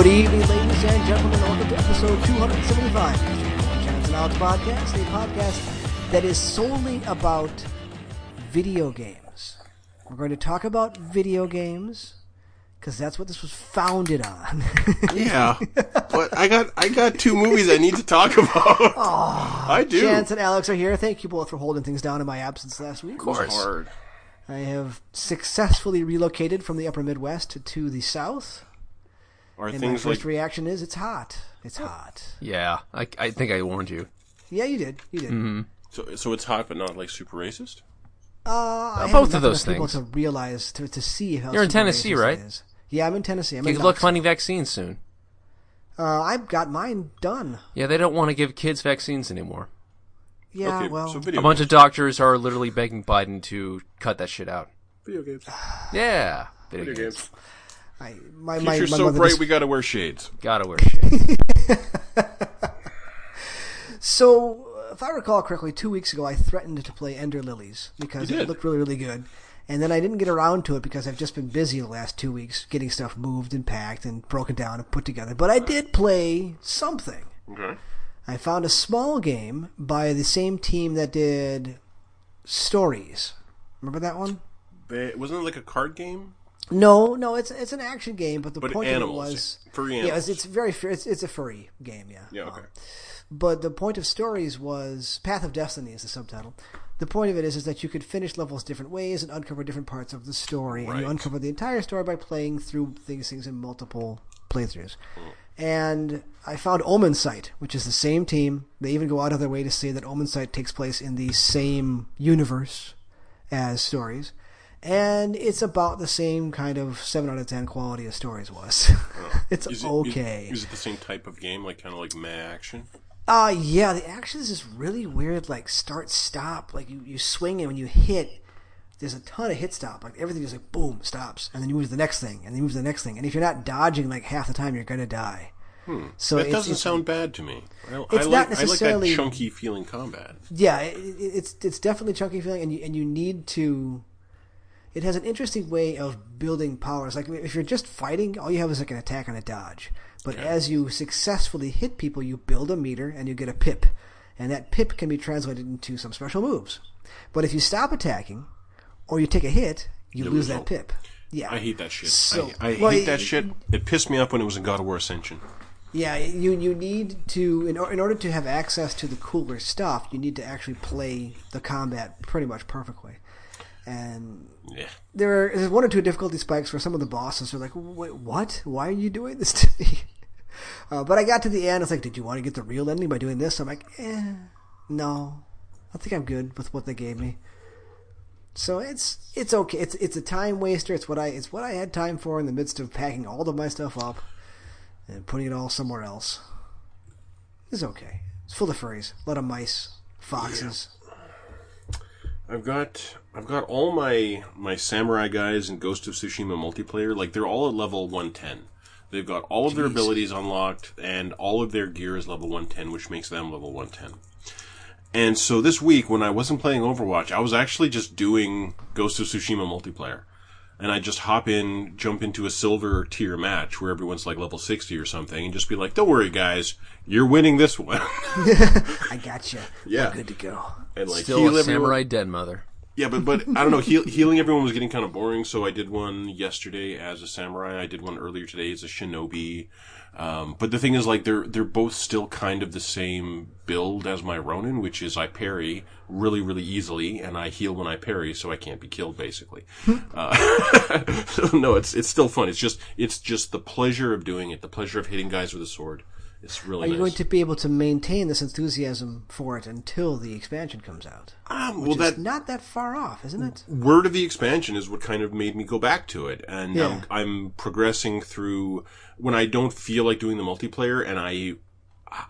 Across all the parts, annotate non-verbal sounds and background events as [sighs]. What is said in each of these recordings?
Good evening, ladies and gentlemen. Welcome to episode 275 of the Chance and Alex Podcast, a podcast that is solely about video games. We're going to talk about video games because that's what this was founded on. [laughs] Yeah, but I got I got two movies I need to talk about. [laughs] Oh, I do. Chance and Alex are here. Thank you both for holding things down in my absence last week. Of course. hard. I have successfully relocated from the upper Midwest to, to the south. Are And my first like reaction is it's hot. It's hot. Yeah, I, I think I warned you. Yeah, you did. You did. Mm-hmm. so? So it's hot, but not like super racist. Uh, I both of enough those people things. to realize to to see how You're in Tennessee, right? is. Yeah, I'm in Tennessee. I'm You in could look Knoxville. finding vaccines soon. Uh, I've got mine done. Yeah, they don't want to give kids vaccines anymore. Yeah, okay, well, so A bunch games. of doctors are literally begging Biden to cut that shit out. video games. Yeah, video, Video games. games. I, my my, Future's my so mother bright, just- we gotta wear shades. Gotta wear shades. [laughs] So, uh, if I recall correctly, two weeks ago I threatened to play Ender Lilies because it looked really, really good. And then I didn't get around to it because I've just been busy the last two weeks getting stuff moved and packed and broken down and put together. But I did play something. Okay. I found a small game by the same team that did Stories. Remember that one? They, wasn't it like a card game? No, no, it's it's an action game, but the But point animals, of it was furry Yeah, it's, it's very it's it's a furry game, yeah. Yeah. Okay. Um, but the point of stories was Path of Destiny is the subtitle. The point of it is is that you could finish levels different ways and uncover different parts of the story, and you uncover the entire story by playing through these things in multiple playthroughs. And I found Omensight, which is the same team. They even go out of their way to say that Omensight takes place in the same universe as stories. And it's about the same kind of 7 out of 10 quality as stories was. [laughs] it's Is it, okay. Is, is it the same type of game, like kind of like meh action? Uh yeah, the action is this really weird like start stop. Like you, you swing and when you hit there's a ton of hit stop. Like everything is like boom, stops, and then you move to the next thing, and then you move to the next thing. And if you're not dodging like half the time you're gonna die. So That it's, doesn't it's- sound bad to me. I, It's I not like, I necessarily- like that chunky feeling combat. Yeah, it- it's it's definitely chunky feeling, and you and you need to. It has an interesting way of building powers. Like if you're just fighting, all you have is like an attack and a dodge. But as you successfully hit people, you build a meter and you get a pip, and that pip can be translated into some special moves. But if you stop attacking, or you take a hit, you, lose lose that pip. Yeah, I hate that shit. So- I, I well, hate it- that shit. It pissed me off when it was in God of War Ascension. Yeah, you you need to in, or, in order to have access to the cooler stuff, you need to actually play the combat pretty much perfectly. And Yeah. there are there's one or two difficulty spikes where some of the bosses are like, "Wait, what? Why are you doing this to me?" [laughs] Uh, but I got to the end. It's like, "Did you want to get the real ending by doing this?" I'm like, "Eh, no. I think I'm good with what they gave me." So it's it's okay. It's it's a time waster. It's what I it's what I had time for in the midst of packing all of my stuff up and putting it all somewhere else. It's okay. It's full of furries, a lot of mice, foxes. I've got I've got all my my samurai guys in Ghost of Tsushima multiplayer. Like they're all at level 110. They've got all of their abilities unlocked, and all of their gear is level 110, which makes them level 110. And so this week, when I wasn't playing Overwatch, I was actually just doing Ghost of Tsushima multiplayer. And I just hop in, jump into a silver tier match where everyone's like level 60 or something, and just be like, don't worry, guys, you're winning this one. [laughs] I got you. Yeah. good to go. And like Still heal a everyone. samurai dead mother. Yeah, but but I don't know. Heal, healing everyone was getting kind of boring, so I did one yesterday as a samurai. I did one earlier today as a shinobi. Um, but the thing is, like, they're they're both still kind of the same build as my Ronin, which is I parry really really easily, and I heal when I parry, so I can't be killed basically. uh, [laughs] so no, it's it's still fun. It's just it's just the pleasure of doing it, the pleasure of hitting guys with a sword. It's really Are you nice. going to be able to maintain this enthusiasm for it until the expansion comes out? um, well, It's that not that far off, isn't it? word of the expansion is what kind of made me go back to it and Yeah. I'm, I'm progressing through when i don't feel like doing the multiplayer and i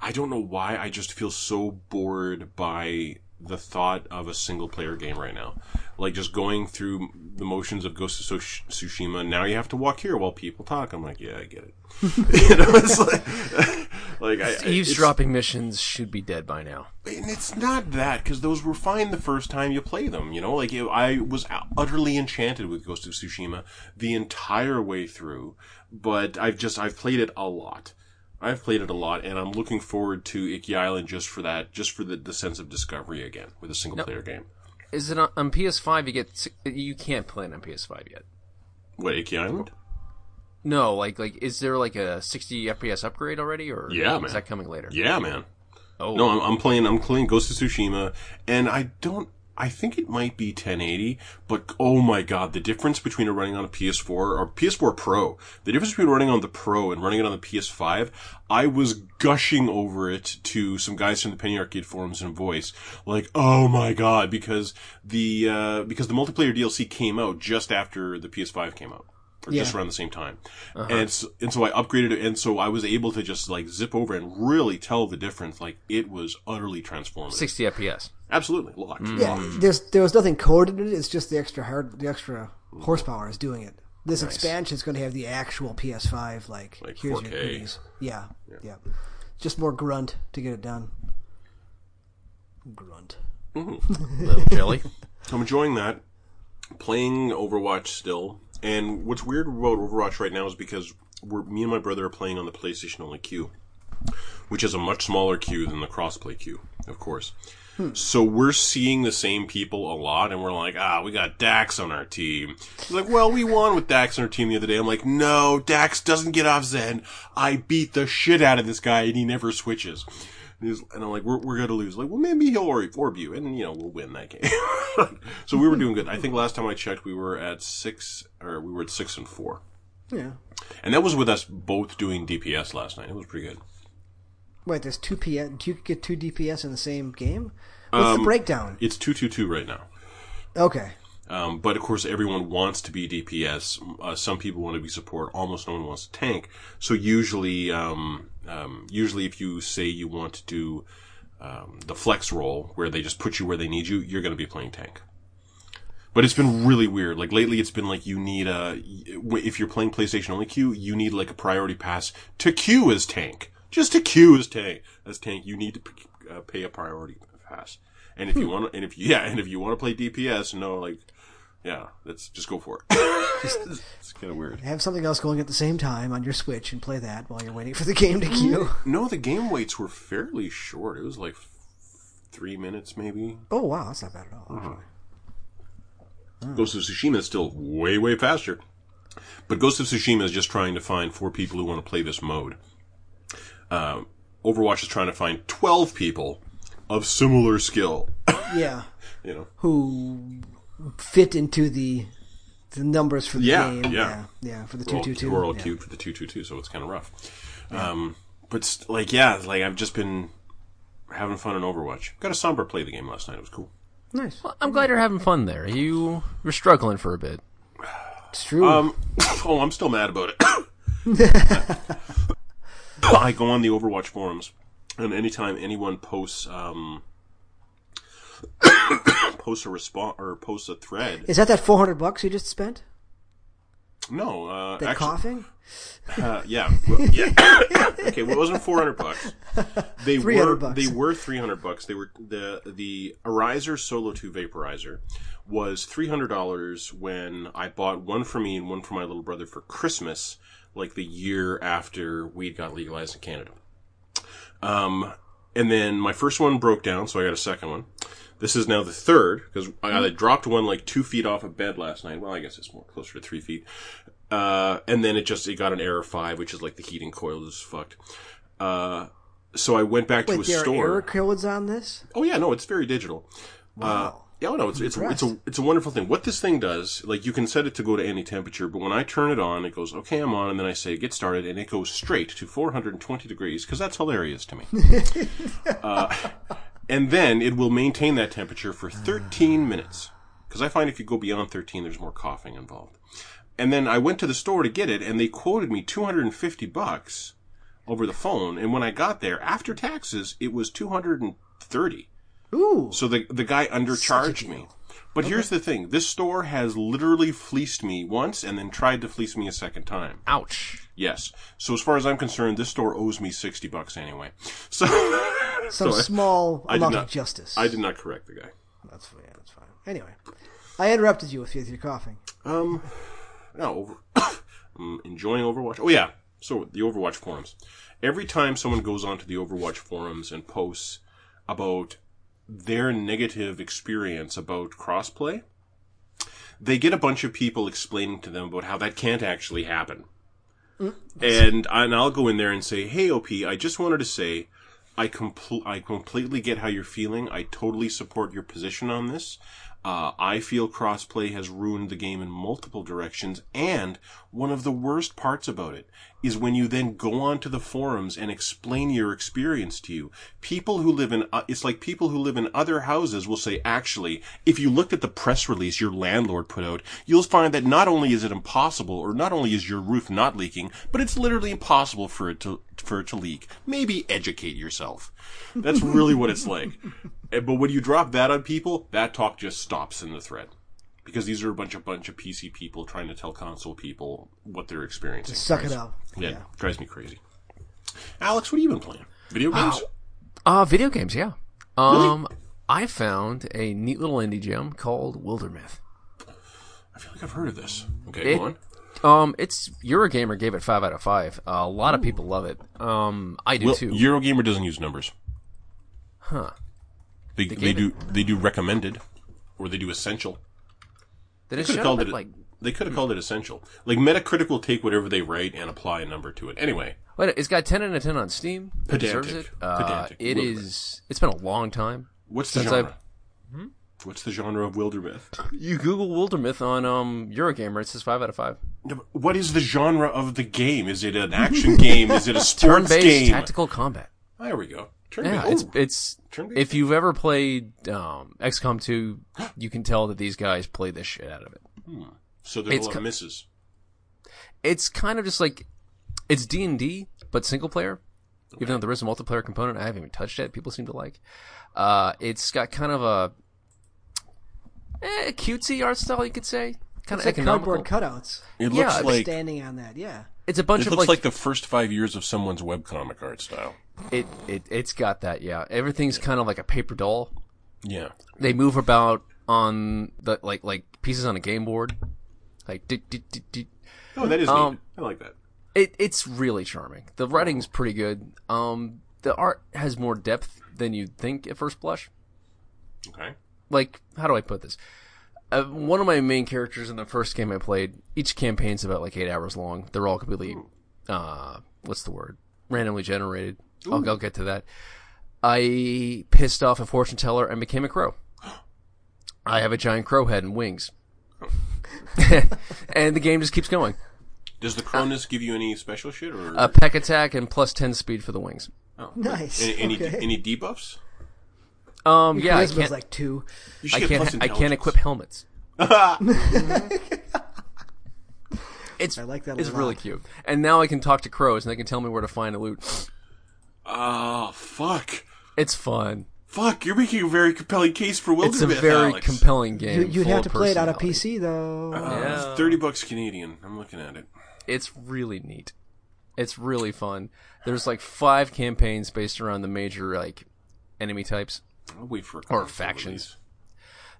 i don't know why i just feel so bored by the thought of a single player game right now like just going through the motions of ghost of tsushima now you have to walk here while people talk i'm like yeah i get it [laughs] you know it's like like I, Eavesdropping missions should be dead by now. and it's not that because those were fine the first time you play them. You know, like it, I was utterly enchanted with Ghost of Tsushima the entire way through. But I've just I've played it a lot. I've played it a lot, and I'm looking forward to Iki Island just for that, just for the, the sense of discovery again with a single player game. Is it on, on PS5? You get you can't play it on PS5 yet. What Iki Island? No, like like is there like a 60 FPS upgrade already, or Yeah, is man. that coming later? Yeah, man. Oh, No, I'm, I'm playing. I'm playing Ghost of Tsushima, and I don't. I think it might be 1080, but oh my god, the difference between it running on a PS4 or PS4 Pro, the difference between running on the Pro and running it on the PS5, I was gushing over it to some guys from the Penny Arcade forums and voice, like, oh my god, because the uh, because the multiplayer DLC came out just after the PS5 came out. Or just around the same time, uh-huh. and so, and so I upgraded it, and so I was able to just like zip over and really tell the difference. Like it was utterly transformative. 60 FPS. Absolutely locked. Yeah, mm-hmm. there's there was nothing coded in it. It's just the extra hard, the extra horsepower is doing it. This expansion is going to have the actual PS5 like, Like here's 4K. your goodies. Yeah, yeah, Just more grunt to get it done. Grunt. Mm-hmm. [laughs] Little jelly. I'm enjoying that. Playing Overwatch still, and what's weird about Overwatch right now is because we're me and my brother are playing on the PlayStation only queue, which is a much smaller queue than the crossplay queue, of course. So we're seeing the same people a lot, and we're like, ah, we got Dax on our team. He's like, well, we won with Dax on our team the other day. I'm like, no, Dax doesn't get off Zen. I beat the shit out of this guy, and he never switches. And, and I'm like, we're, we're gonna lose. Like, well, maybe he'll orb you, and you know, we'll win that game. [laughs] so we were doing good. I think last time I checked, we were at six, or we were at six and four. Yeah. And that was with us both doing DPS last night. It was pretty good. Wait, there's two PS. Do you get two DPS in the same game? What's the breakdown? It's two two two right now. Okay. Um, but of course, everyone wants to be DPS. Uh, some people want to be support. Almost no one wants to tank. So usually, um, um, usually, if you say you want to do um, the flex role, where they just put you where they need you, you're going to be playing tank. But it's been really weird. Like lately, it's been like you need a. If you're playing PlayStation only queue, you need like a priority pass to queue as tank. Just to queue as tank. As tank, you need to p- uh, pay a priority pass. And if you want, to, and if you, yeah, and if you want to play DPS, no, like, yeah, let's just go for it. [laughs] it's kind of weird. Have something else going at the same time on your Switch and play that while you're waiting for the game to queue. No, the game waits were fairly short. It was like three minutes, maybe. Oh wow, that's not bad at all. Actually. Ghost of Tsushima is still way, way faster. But Ghost of Tsushima is just trying to find four people who want to play this mode. Uh, Overwatch is trying to find 12 people of similar skill. Yeah. [laughs] you know, Who fit into the the numbers for the Yeah, game? yeah. yeah, yeah, for the we're all, two two. we're all yeah. queued for the 222, so it's kind of rough. Um, but, st- like, yeah, like, I've just been having fun in Overwatch. Got a Sombra play the game last night. It was cool. Nice. I'm glad you're having fun there. You were struggling for a bit. It's true. Um, [laughs] oh, I'm still mad about it. [laughs] I go on the Overwatch forums, and anytime anyone posts um, posts a response or posts a thread, Is that that four hundred bucks you just spent? no, uh, actually, coughing? uh, yeah, well, yeah. [laughs] okay, well, it wasn't four hundred bucks. They were bucks. they were three hundred bucks. They were the the Arizer Solo Two Vaporizer was three hundred dollars when I bought one for me and one for my little brother for Christmas, like the year after weed got legalized in Canada. Um, and then my first one broke down, so I got a second one. This is now the third because I, I dropped one like two feet off of bed last night. Well, I guess it's more closer to three feet. Uh, and then it just it got an error five, which is like the heating coil is fucked. Uh, so I went back to Wait, a there store. are error codes on this? Oh yeah, no, it's very digital. Uh, Wow. yeah, no, it's it's it's a it's a wonderful thing. What this thing does, like you can set it to go to any temperature, but when I turn it on, it goes okay, I'm on, and then I say get started, and it goes straight to 420 degrees because that's hilarious to me. [laughs] uh, and then it will maintain that temperature for 13 minutes because I find if you go beyond 13, there's more coughing involved. And then I went to the store to get it, and they quoted me 250 bucks over the phone. And when I got there, after taxes, it was 230. Ooh. So the the guy undercharged me. But here's the thing: this store has literally fleeced me once, and then tried to fleece me a second time. Ouch. Yes. So as far as I'm concerned, this store owes me sixty bucks anyway. So, [laughs] Some so small I did amount not- of justice. I did not correct the guy. That's fine. Yeah, that's fine. Anyway, I interrupted you with your coughing. Um, no, over, [coughs] I'm enjoying Overwatch. Oh yeah, so the Overwatch forums. Every time someone goes onto the Overwatch forums and posts about their negative experience about crossplay, they get a bunch of people explaining to them about how that can't actually happen. And and I'll go in there and say, "Hey OP, I just wanted to say I compl- I completely get how you're feeling. I totally support your position on this. Uh, I feel crossplay has ruined the game in multiple directions, and one of the worst parts about it is when you then go on to the forums and explain your experience to you. People who live in uh, it's like people who live in other houses will say, actually, if you looked at the press release your landlord put out, you'll find that not only is it impossible, or not only is your roof not leaking, but it's literally impossible for it to for it to leak. Maybe educate yourself. That's really what it's like. [laughs] But when you drop that on people, that talk just stops in the thread. Because these are a bunch of bunch of PC people trying to tell console people what they're experiencing. Suck it Drives- up. Yeah, Yeah. drives me crazy. Alex, what have you been playing? Video games? Uh, video games, yeah. Um, I found a neat little indie gem called Wildermyth. I feel like I've heard of this. Okay, It- go on. Um, it's Eurogamer gave it five out of five. Uh, a lot of people love it. Um, I do Well, too. Eurogamer doesn't use numbers. Huh? They, they, gave do they do recommended, or they do essential. Did it Could have called up it like? They could have called it essential. Like Metacritic will take whatever they write and apply a number to it. Anyway, Wait, it's got ten out of ten on Steam. It deserves Pedantic. it. Uh, Pedantic. it Little is. It's been a long time. what's the Since genre? I've- What's the genre of Wildermyth? You Google Wildermyth on um Eurogamer, it says five out of five. No, but What is the genre of the game? Is it an action [laughs] game? Is it a sports Turn-based game? tactical combat. There we go. Turn Yeah, it's it's. Turn-based If you've ever played um, XCOM 2, you can tell that these guys play this shit out of it. so there's it's a lot of misses. It's kind of just like it's D and D, but single player. Even though there is a multiplayer component, I haven't even touched it. People seem to like. Uh, it's got kind of a eh, cutesy art style, you could say. Kind It's of like economical. cardboard cutouts. It Yeah, looks it's like Standing on that, yeah. It's a bunch it of looks like, like the first five years of someone's webcomic art style. It, it. It's got that. Yeah, everything's kind of like a paper doll. Yeah. they move about on the like like pieces on a game board. Like dit, dit, dit, dit. Oh, that is Um, neat. I like that. it it's really charming. The writing's pretty good. Um the art has more depth than you'd think at first blush. Okay. Like how do I put this? Uh, one of my main characters in the first game I played, each campaign's about like 8 hours long. They're all completely uh what's the word? randomly generated. I'll, I'll get to that. I pissed off a fortune teller and became a crow. I have a giant crow head and wings. [laughs] and the game just keeps going. Does the Cronus give you any special shit or A peck attack and plus 10 speed for the wings. oh, Nice. Any any, okay. any debuffs? Um, yeah, I can't, like two. You I can't, I can't equip helmets. [laughs] it's I like that a It's really cute. And now I can talk to crows and they can tell me where to find the loot. Oh fuck, It's fun. fuck! You're making a very compelling case for It's a Wildermyth, very Alex. compelling game. You, you'd full have of to play it on a personality. PC though. Uh, Yeah. Thirty bucks Canadian. I'm looking at it. It's really neat. It's really fun. There's like five campaigns based around the major like enemy types. I'll wait for a Or console factions.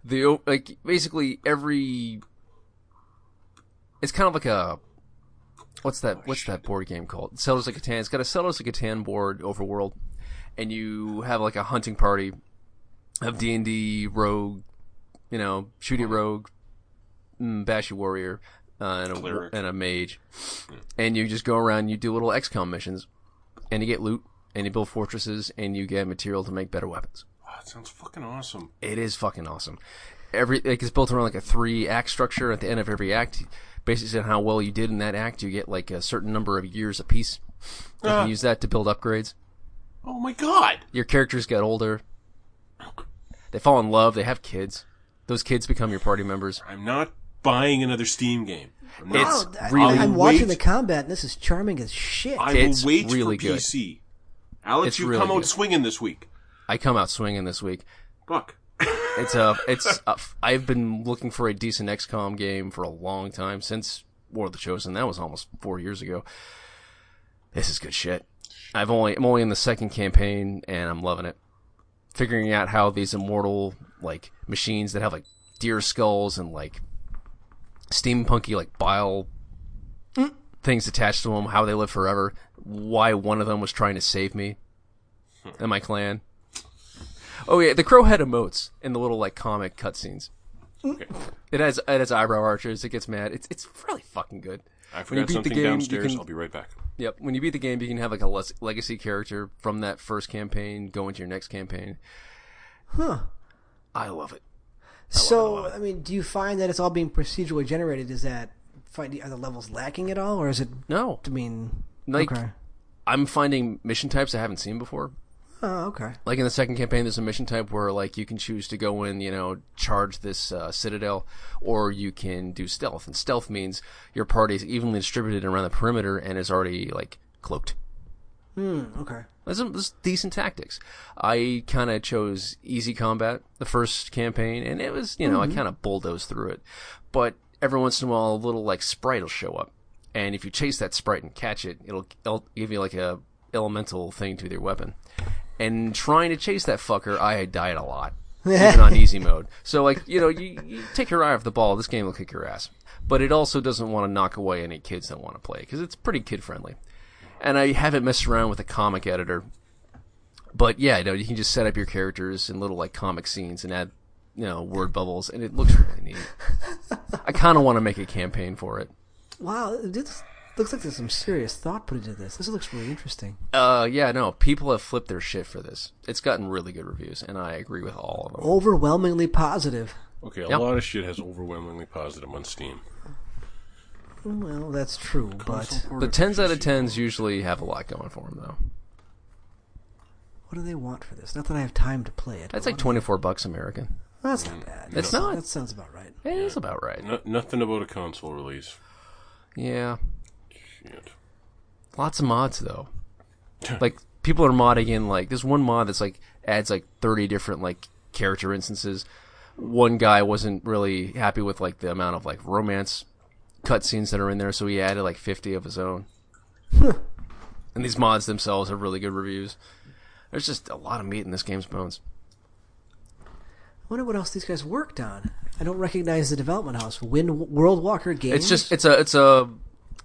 The o- like basically every. It's kind of like a. What's that? What's that board game called? Settlers of Catan. It's got a Settlers of Catan board overworld, and you have like a hunting party of D and D rogue, you know, shooty rogue, mm, bashy warrior, uh, and, a, Cleric. and a mage, and you just go around. You do little XCOM missions, and you get loot, and you build fortresses, and you get material to make better weapons. Oh, that sounds fucking awesome. It is fucking awesome. Every like it's built around like a three act structure. At the end of every act, based on how well you did in that act, you get like a certain number of years apiece. You Ah. can use that to build upgrades. Oh my god! Your characters get older. They fall in love. They have kids. Those kids become your party members. I'm not buying another Steam game. I'm. It's really- I'm watching Wait. the combat, and this is charming as shit. I it's will wait really for good. PC. Alex, It's you really come out good. swinging this week. I come out swinging this week. Fuck. It's a it's a, I've been looking for a decent XCOM game for a long time since War of the Chosen. That was almost four years ago. This is good shit. I've only I'm only in the second campaign and I'm loving it. Figuring out how these immortal like machines that have like deer skulls and like steampunky like bile things attached to them, how they live forever, why one of them was trying to save me and my clan. Oh yeah, the crow had emotes in the little like comic cutscenes. Okay. It has it has eyebrow archers. It gets mad. It's it's really fucking good. I When you forgot beat the something game, you downstairs. can- I'll be right back. Yep. When you beat the game, you can have like a les- legacy character from that first campaign go into your next campaign. Huh. I love it. So, I mean, do you find that it's all being procedurally generated? Is that find are the levels lacking at all, or is it? No, I mean, like okay. I'm finding mission types I haven't seen before. Oh, okay. Like in the second campaign, there's a mission type where like you can choose to go in, you know, charge this uh, citadel, or you can do stealth. And stealth means your party is evenly distributed around the perimeter and is already like cloaked. Hmm. Okay. That's, some- decent tactics. I kind of chose easy combat the first campaign, and it was, you know, I kind of bulldozed through it. But every once in a while, a little like sprite will show up, and if you chase that sprite and catch it, it'll, it'll give you like a elemental thing to their weapon. And trying to chase that fucker, I died a lot, [laughs] even on easy mode. So like, you know, you, you take your eye off the ball, this game will kick your ass. But it also doesn't want to knock away any kids that want to play because it's pretty kid friendly and I haven't messed around with a comic editor. But yeah, you know, you can just set up your characters in little like comic scenes and add, you know, word bubbles, and it looks really neat. [laughs] I kind of want to make a campaign for it. Wow, this looks like there's some serious thought put into this. This looks really interesting. Uh, yeah, no, people have flipped their shit for this. It's gotten really good reviews, and I agree with all of them. Overwhelmingly positive. Okay, a Yep. lot of shit has overwhelmingly positive on Steam. Well, that's true, but The tens out of tens usually have a lot going for them, though. what do they want for this? Not that I have time to play it. That's like twenty four bucks American. That's not bad. It's That- not. That sounds about right. It is about right. No, nothing about a console release. Yeah, Shit. lots of mods though. [laughs] like people are modding in like there's one mod that's like adds like 30 different like character instances one guy wasn't really happy with like the amount of like romance cutscenes that are in there so he added like 50 of his own and these mods themselves have really good reviews there's just a lot of meat in this game's bones I wonder what else these guys worked on. I don't recognize the development house. Wind World Walker Games. it's just it's a it's a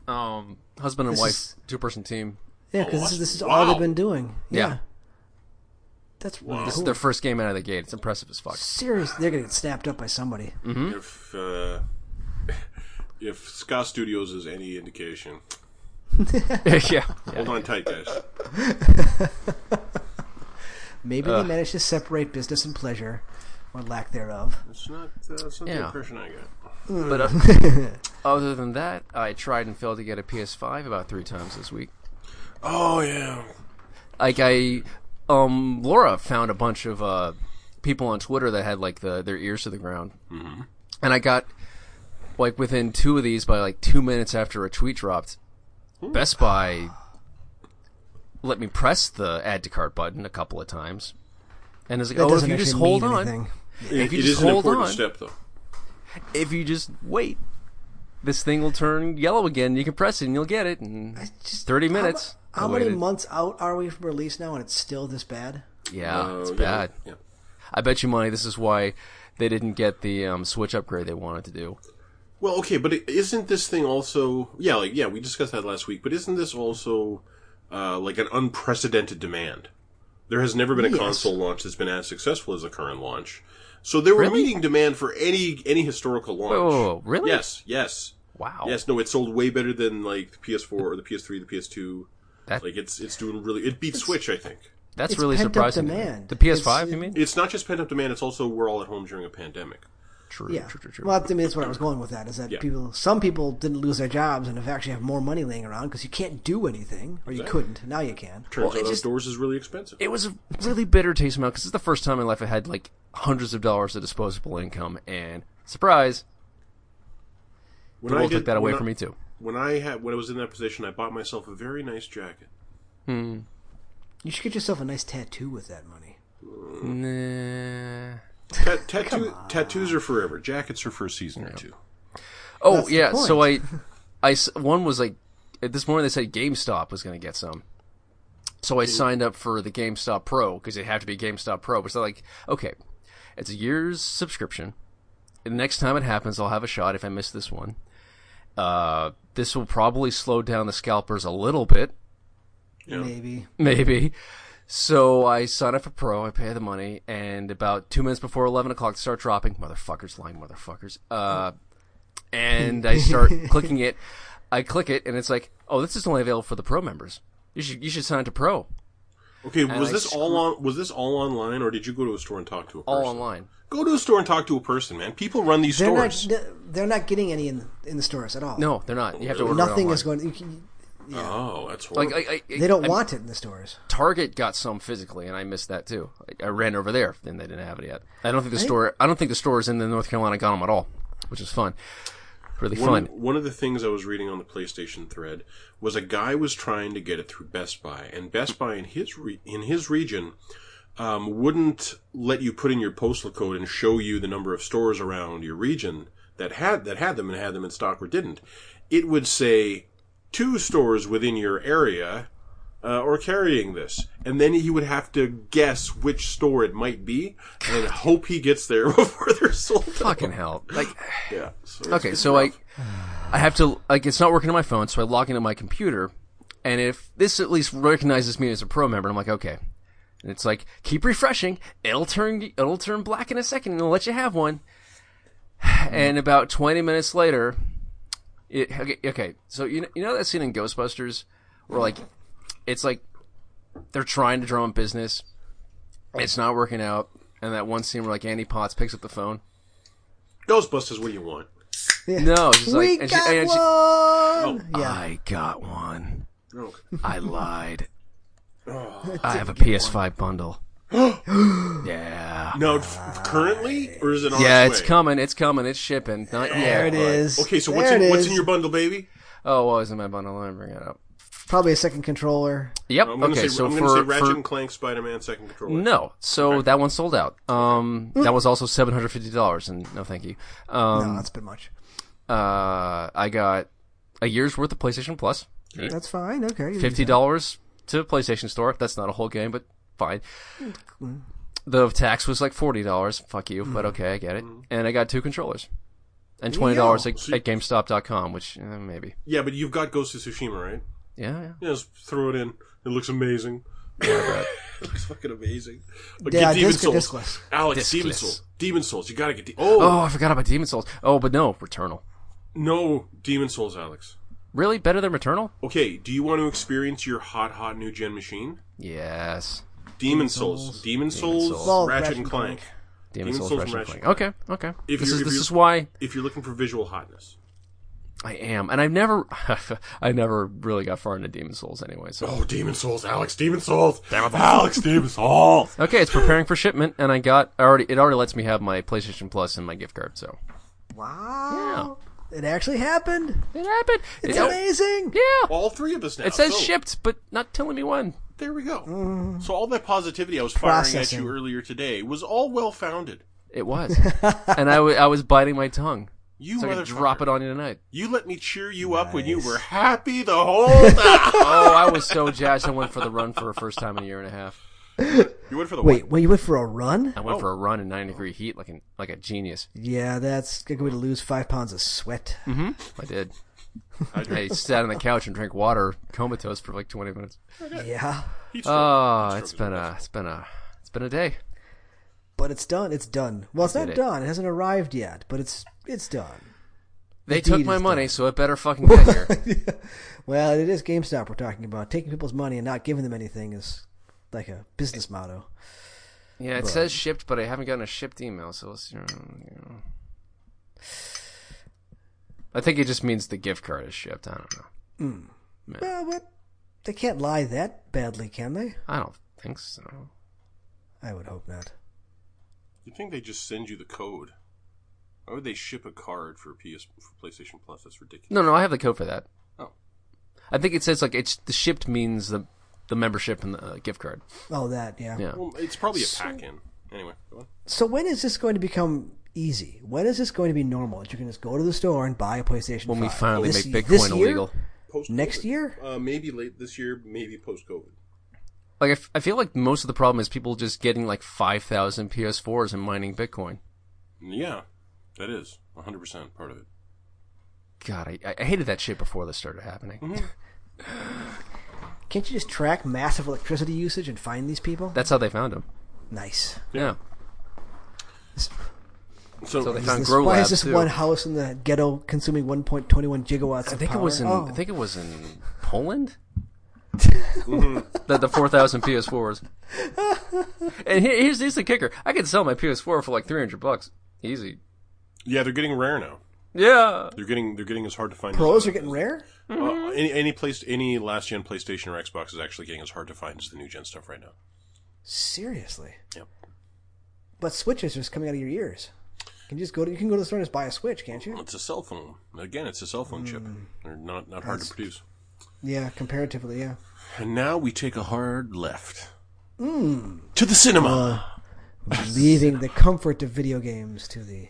um husband and This wife is- two person team yeah, because Oh, this is this is wow. all they've been doing. Yeah, Yeah. that's really this cool. is their first game out of the gate it's impressive as fuck Seriously, they're gonna get snapped up by somebody. If uh, [laughs] if Scott Studios is any indication, [laughs] [laughs] yeah hold on tight, guys. Maybe they managed to separate business and pleasure, or lack thereof. It's not. Uh, that's not the Yeah. impression I got. But uh, [laughs] other than that, I tried and failed to get a PS5 about three times this week. Oh yeah. Like I, um, Laura found a bunch of uh, people on Twitter that had like the their ears to the ground, mm-hmm. and I got like within two of these by like two minutes after a tweet dropped. Best Buy let me press the add to cart button a couple of times, and it's like, That oh, if you just hold mean on, anything. if you it just is an hold important on, step, though. [laughs] if you just wait, this thing will turn yellow again. You can press it and you'll get it in Just- 30 minutes. mu- How, many months out are we from release now, and it's still this bad? Yeah, Uh, it's yeah, bad. Yeah. I bet you money this is why they didn't get the um, Switch upgrade they wanted to do. Well, okay, but isn't this thing also? Yeah, like yeah, we discussed that last week. But isn't this also uh, like an unprecedented demand? There has never been a Yes. console launch that's been as successful as the current launch. So they were Really? meeting demand for any any historical launch. Whoa, whoa, whoa, really? Yes, yes, Wow. yes. No, it sold way better than like the PS4 or the PS3, the PS2. That- like it's it's doing really. It beat Switch, I think. That's It's really pent-up surprising. to demand. The PS5, It's- you mean? It's not just pent up demand; it's also we're all at home during a pandemic. True, Yeah. true, true, true. Well, I mean, that's what I was going with. That is that Yeah. people, some people didn't lose their jobs and have actually have more money laying around because you can't do anything, or you Exactly. couldn't. Now you can. Turns Well, it out just- outdoors is really expensive. it was a really bitter taste in my mouth because it's the first time in life I had like hundreds of dollars of disposable income, and surprise, when the I world did- took that away I- from me too. When I had when I was in that position, I bought myself a very nice jacket. Hmm. You should get yourself a nice tattoo with that money. Nah. Ta- [laughs] tattoo, tattoos are forever. Jackets are for a season or two. Oh That's the yeah, so I, point. I s- one was like this morning they said GameStop was going to get some, so I signed up for the GameStop Pro because it had to be GameStop Pro. But it's like okay, it's a year's subscription. And the next time it happens, I'll have a shot if I miss this one. Uh, this will probably slow down the scalpers a little bit, Yeah. Maybe. maybe. So I sign up for Pro, I pay the money, and about two minutes before eleven o'clock, they start dropping. Motherfuckers, lying motherfuckers. Uh, and I start [laughs] clicking it. I click it, and it's like, oh, this is only available for the Pro members. You should you should sign up to Pro, Okay, was I this screw- all on? Was this all online, or did you go to a store and talk to a person? all online. Go to a store and talk to a person, man. People run these They're stores. not. They're not getting any in the, in the stores at all. No, they're not. You have to order Nothing it is online. going. You can, Oh, that's horrible. Like I, I, they don't I- want it in the stores. Target got some physically, and I missed that too. I, I ran over there, and they didn't have it yet. I don't think the store. I don't think the stores in the North Carolina got them at all, which is fun. Really one, fun. one of the things I was reading on the PlayStation thread was a guy was trying to get it through Best Buy, and Best Buy in his re- in his region um, wouldn't let you put in your postal code and show you the number of stores around your region that had that had them and had them in stock or didn't. It would say two stores within your area uh, or carrying this, and then he would have to guess which store it might be and hope he gets there [laughs] before they're sold. out. Fucking hell! Like, Yeah. So it's- [sighs] okay, so I. I have to like it's not working on my phone, so I log into my computer, and if this at least recognizes me as a pro member, I'm like, okay. And it's like keep refreshing. It'll turn it'll turn black in a second, and it'll let you have one. [sighs] And about 20 minutes later, it okay. okay so you know, you know that scene in Ghostbusters where like it's like they're trying to drum up business, it's not working out, and that one scene where like Annie Potts picks up the phone. Ghostbusters, what do you want? No, it's just like we and she- got and she- one. Oh. yeah. I got one. Oh. I lied. [laughs] Oh. I have a PS5 bundle. [gasps] yeah. No, f- currently, or is it on Yeah, its it's coming. It's coming. It's shipping. Not There yet. it is. Okay, so There what's in, it what's is. in your bundle, baby? Oh, what was in my bundle? Let me bring it up. Probably a second controller. Yep. I'm gonna okay, say, so I'm for, gonna say Ratchet for and Clank Spider-Man second controller. no, so that one sold out. Um, that was also seven hundred fifty dollars, and no, thank you. Um, no, that's a bit much. uh, I got a year's worth of PlayStation Plus, That's fine. Okay. you fifty dollars to PlayStation Store. That's not a whole game, but fine. Hmm. The tax was like forty dollars. Fuck you, but hmm. okay, I get it. Hmm. And I got two controllers, and twenty dollars at, So- at GameStop.com, which eh, maybe. Yeah, but you've got Ghost of Tsushima, right? Yeah, yeah. Yeah, just throw it in. It looks amazing. [laughs] it looks fucking amazing. But Yeah, get Demon disc Souls. discless? Alex, Demon Discless. Souls. Demon Souls. You gotta get. De- oh, Oh, I forgot about Demon Souls. Oh, but no, Returnal. no, Demon Souls, Alex. Really better than Returnal? Okay, do you want to experience your hot, hot new gen machine? Yes. Demon Souls. Demon Souls, Souls. Well, Ratchet, Ratchet and and Clank. Demon, Demon Souls, Souls Ratchet and and Ratchet Clank. Okay, okay. If this is if this is why If you're looking for visual hotness. I am, and I've never, [laughs] I never really got far into Demon Souls anyway. So Oh, Demon Souls, Alex, Demon Souls. Alex, Demon Souls. okay, it's preparing for shipment, and I got already. It already lets me have my PlayStation Plus and my gift card. So Wow. yeah. It actually happened. it happened. It's It- amazing. Yeah, All three of us now. it says So, shipped, but not telling me when. There we go. So all that positivity I was firing at you earlier today was all well founded. It was, and I I was biting my tongue. You So I could drop it on you tonight. You let me cheer you up when you were happy the whole [laughs] time. Oh, I was so jazzed. I went for the run for the first time in a year and a half. [laughs] you went for the Wait, when you went for a run? I went for a run in 90 degree heat like an, like a genius. Yeah, that's a good way to lose five pounds of sweat. Mm-hmm. I did. I sat on the couch and drank water, comatose for like 20 minutes. Yeah, Oh, Heat it's stroke been a it's been a it's been a day. but it's done. It's done. Well, it's not did it. done. It hasn't arrived yet, but it's it's done. They The took my is money, done. so it better fucking get here. [laughs] Well, it is GameStop we're talking about. Taking people's money and not giving them anything is like a business motto. yeah, it says shipped, but I haven't gotten a shipped email, so it's, you know. I think it just means the gift card is shipped. I don't know. Well, but they can't lie that badly, can they? I don't think so. I would hope not. You think they just send you the code? Why would they ship a card for PS for PlayStation Plus? That's ridiculous. No, no, I have the code for that. Oh. I think it says like it's the shipped means the the membership and the uh, gift card. Oh, that yeah. Yeah. Well, it's probably a pack in. Anyway, go on. So when is this going to become easy? When is this going to be normal? That you can just go to the store and buy a PlayStation. When we finally This- make this Bitcoin year? illegal. Post Next year? uh, maybe late this year, maybe post COVID. Like I, f- I feel like most of the problem is people just getting like five thousand PS4s and mining Bitcoin. Yeah, that is 100 percent part of it. God, I, I hated that shit before this started happening. [laughs] Can't you just track massive electricity usage and find these people? That's how they found them. nice. Yeah. So, So they found this- Grow why is this too. one house in the ghetto consuming 1.21 gigawatts? I of think it was in. Oh. I think it was in Poland. [laughs] the the four thousand PS4s. and here's here's the kicker: I could sell my PS4 for like three hundred bucks, easy. yeah, they're getting rare now. Yeah. They're getting they're getting as hard to find. Pros as, are getting rare. Uh, any any place any last gen PlayStation or Xbox is actually getting as hard to find as the new gen stuff right now. Seriously. Yep. But switches are just coming out of your ears. You can just go to you can go to the store and just buy a switch, can't you? It's a cell phone. Again, it's a cell phone chip. Hmm. They're not not hard to produce. Yeah, comparatively, yeah. And now we take a hard left hmm. to the cinema. Uh, leaving the comfort of video games to the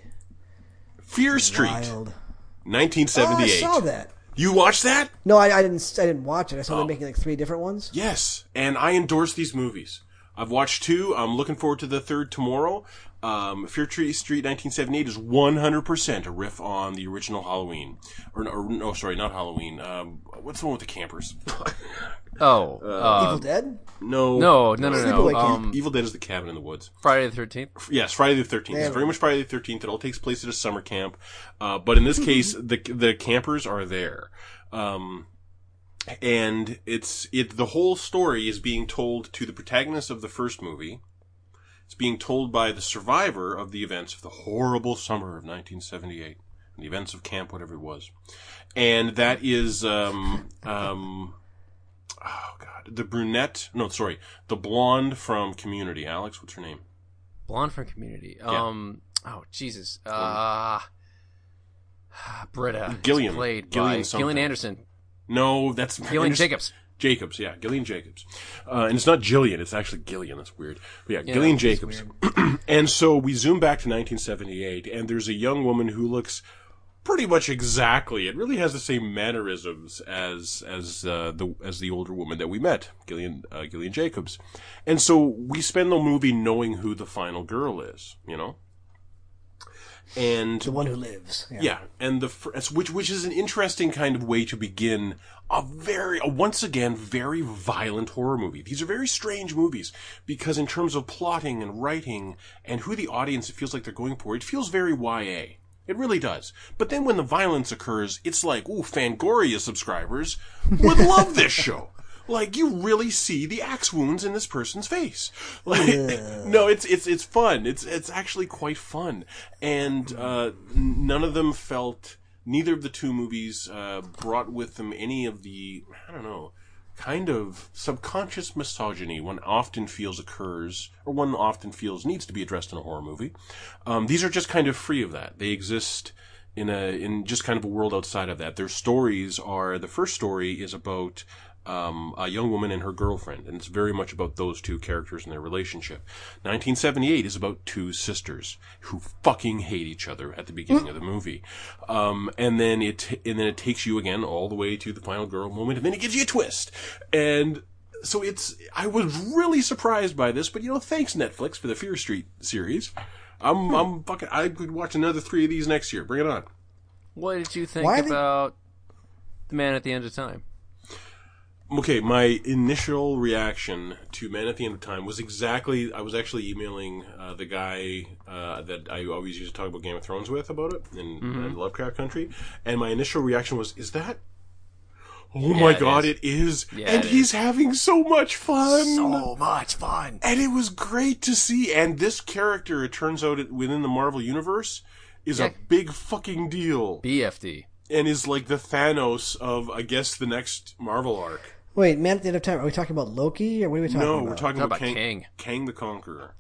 Fear Street, wild. Oh, I 1978. saw that. You watched that? No, I, I didn't. I didn't watch it. I saw Oh. them making like three different ones. Yes, and I endorse these movies. I've watched two. I'm looking forward to the third tomorrow. Um, Fear Tree Street 1978 is 100% a riff on the original Halloween. Or, or no, sorry, not Halloween. Um, what's the one with the campers? [laughs] Oh. Uh, Evil Dead. no. no, no, no, Sleepaway no. Um, Evil Dead is the cabin in the woods. Friday the Thirteenth. Yes, Friday the 13th. It's very much Friday the 13th. It all takes place at a summer camp. Uh, but in this [laughs] case, the, the campers are there. Um, and it's, it, the whole story is being told to the protagonist of the first movie. It's being told by the survivor of the events of the horrible summer of 1978. and The events of camp, whatever it was. And that is, um, um, oh god, the brunette, no, sorry, the blonde from Community. Alex, what's her name? Blonde from Community. Um. Oh Jesus. Uh. [sighs] Britta. Gillian. Played Gillian by something. Gillian Anderson. No, that's Gillian Anderson- Jacobs. Jacobs, yeah, Gillian Jacobs, uh, and it's not Jillian; it's actually Gillian. That's weird. But yeah, Yeah, Gillian Jacobs. [clears throat] and so we zoom back to 1978, and there's a young woman who looks pretty much exactly. It really has the same mannerisms as as uh, the as the older woman that we met, Gillian uh, Gillian Jacobs. And so we spend the movie knowing who the final girl is, you know. And The one who lives. Yeah. yeah, and the it's- which which is an interesting kind of way to begin a very a, once again very violent horror movie. These are very strange movies because in terms of plotting and writing and who the audience it feels like they're going for, it feels very YA. It really does. But then when the violence occurs, it's like, ooh, Fangoria subscribers would love this show. Like you really see the axe wounds in this person's face. [laughs] Like, no, it's it's it's fun. It's it's actually quite fun, and uh, none of them felt. Neither of the two movies uh, brought with them any of the I don't know kind of subconscious misogyny one often feels occurs or one often feels needs to be addressed in a horror movie. Um, these are just kind of free of that. They exist in a in just kind of a world outside of that. Their stories are the first story is about um, a young woman and her girlfriend, and it's very much about those two characters and their relationship. 1978 is about two sisters who fucking hate each other at the beginning of the movie, um, and then it and then it takes you again all the way to the final girl moment, and then it gives you a twist, and so it's I was really surprised by this, but you know, thanks Netflix for the Fear Street series. I'm I'm fucking I could watch another three of these next year. Bring it on. What did you think Why are they- about the Man at the End of Time? Okay, my initial reaction to Man at the End of Time was exactly. I was actually emailing uh, the guy uh, that I always used to talk about Game of Thrones with about it in, in Lovecraft Country, and my initial reaction was, "Is that? Oh my it god, is. it is!" Yeah, and it he's having so much fun. So much fun. and it was great to see. And this character, it turns out, it, within the Marvel universe, is Yeah. a big fucking deal, BFD. and is like the Thanos of, I guess, the next Marvel arc. Wait, man, at the end of time, are we talking about Loki or what are we talking No, about? No, we're talking Talk about, about Kang, Kang. Kang the Conqueror.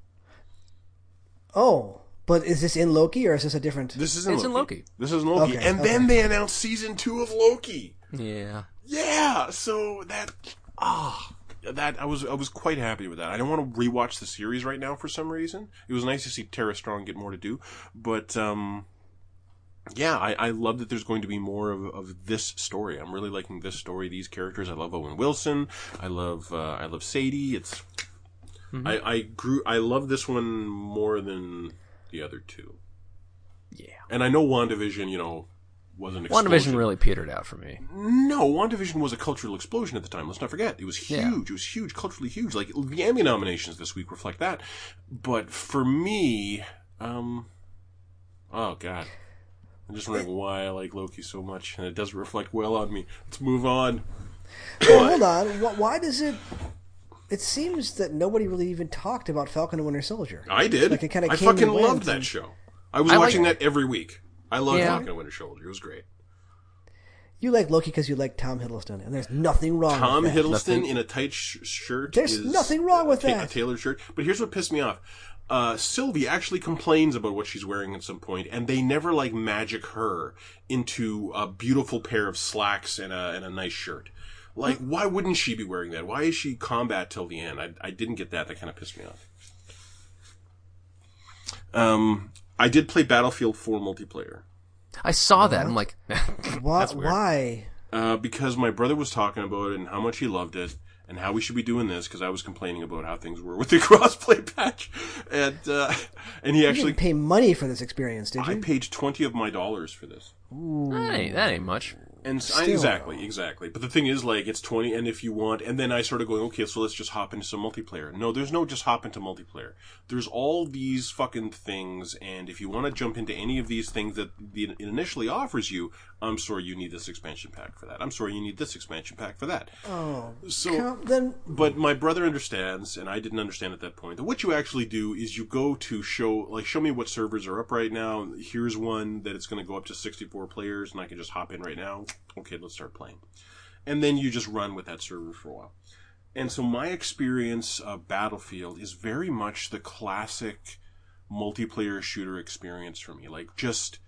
Oh, but is this in Loki or is this a different? This isn't It's in Loki. Loki. This is Loki, Okay, and okay. then they announced season two of Loki. Yeah. Yeah, so that ah, that I was I was quite happy with that. I don't want to rewatch the series right now for some reason. It was nice to see Tara Strong get more to do, but um, yeah, I, I love that there's going to be more of, of this story. I'm really liking this story, these characters. I love Owen Wilson. I love uh, I love Sadie. It's I, I grew I love this one more than the other two. Yeah. And I know WandaVision, you know, was an WandaVision really petered out for me. No, WandaVision was a cultural explosion at the time. Let's not forget. It was huge. Yeah. It was huge, culturally huge. Like, the Emmy nominations this week reflect that. But for me, um, oh god. I'm just wondering why I like Loki so much, and it doesn't reflect well on me. Let's move on. Well, hold on. Why does it? It seems that nobody really even talked about Falcon and Winter Soldier. I did. Like, it kinda I came and fucking loved that and- show. I was I like- watching that every week. I loved Yeah. Falcon and Winter Soldier. It was great. You like Loki because you like Tom Hiddleston, and there's nothing wrong Tom with that. Tom Hiddleston Nothing- in a tight sh- shirt. There's is nothing wrong with a, ta- that. A tailored shirt. But here's what pissed me off. Uh, Sylvie actually complains about what she's wearing at some point, and they never like magic her into a beautiful pair of slacks and a and a nice shirt. Like, why wouldn't she be wearing that? Why is she combat till the end? I, I didn't get that. That kind of pissed me off. Um, I did play Battlefield 4 multiplayer. I saw that. I'm like, [laughs] Why? That's weird. why? Uh, because my brother was talking about it and how much he loved it and how we should be doing this because I was complaining about how things were with the [laughs] crossplay patch, and uh, and he You actually didn't pay money for this experience, did I you? paid twenty of my dollars for this. that ain't, that ain't much. And s I Still. exactly, exactly. But the thing is, like, it's 20, and if you want, and then I started going, okay, so let's just hop into some multiplayer. No, there's no just hop into multiplayer. There's all these fucking things, and if you want to jump into any of these things that the, it initially offers you, I'm sorry you need this expansion pack for that. I'm sorry you need this expansion pack for that. oh, So, then but my brother understands, and I didn't understand at that point. That what you actually do is you go to show, like, show me what servers are up right now. Here's one that it's going to go up to 64 players, and I can just hop in right now. Okay, let's start playing. And then you just run with that server for a while. And so my experience of Battlefield is very much the classic multiplayer shooter experience for me. Like, just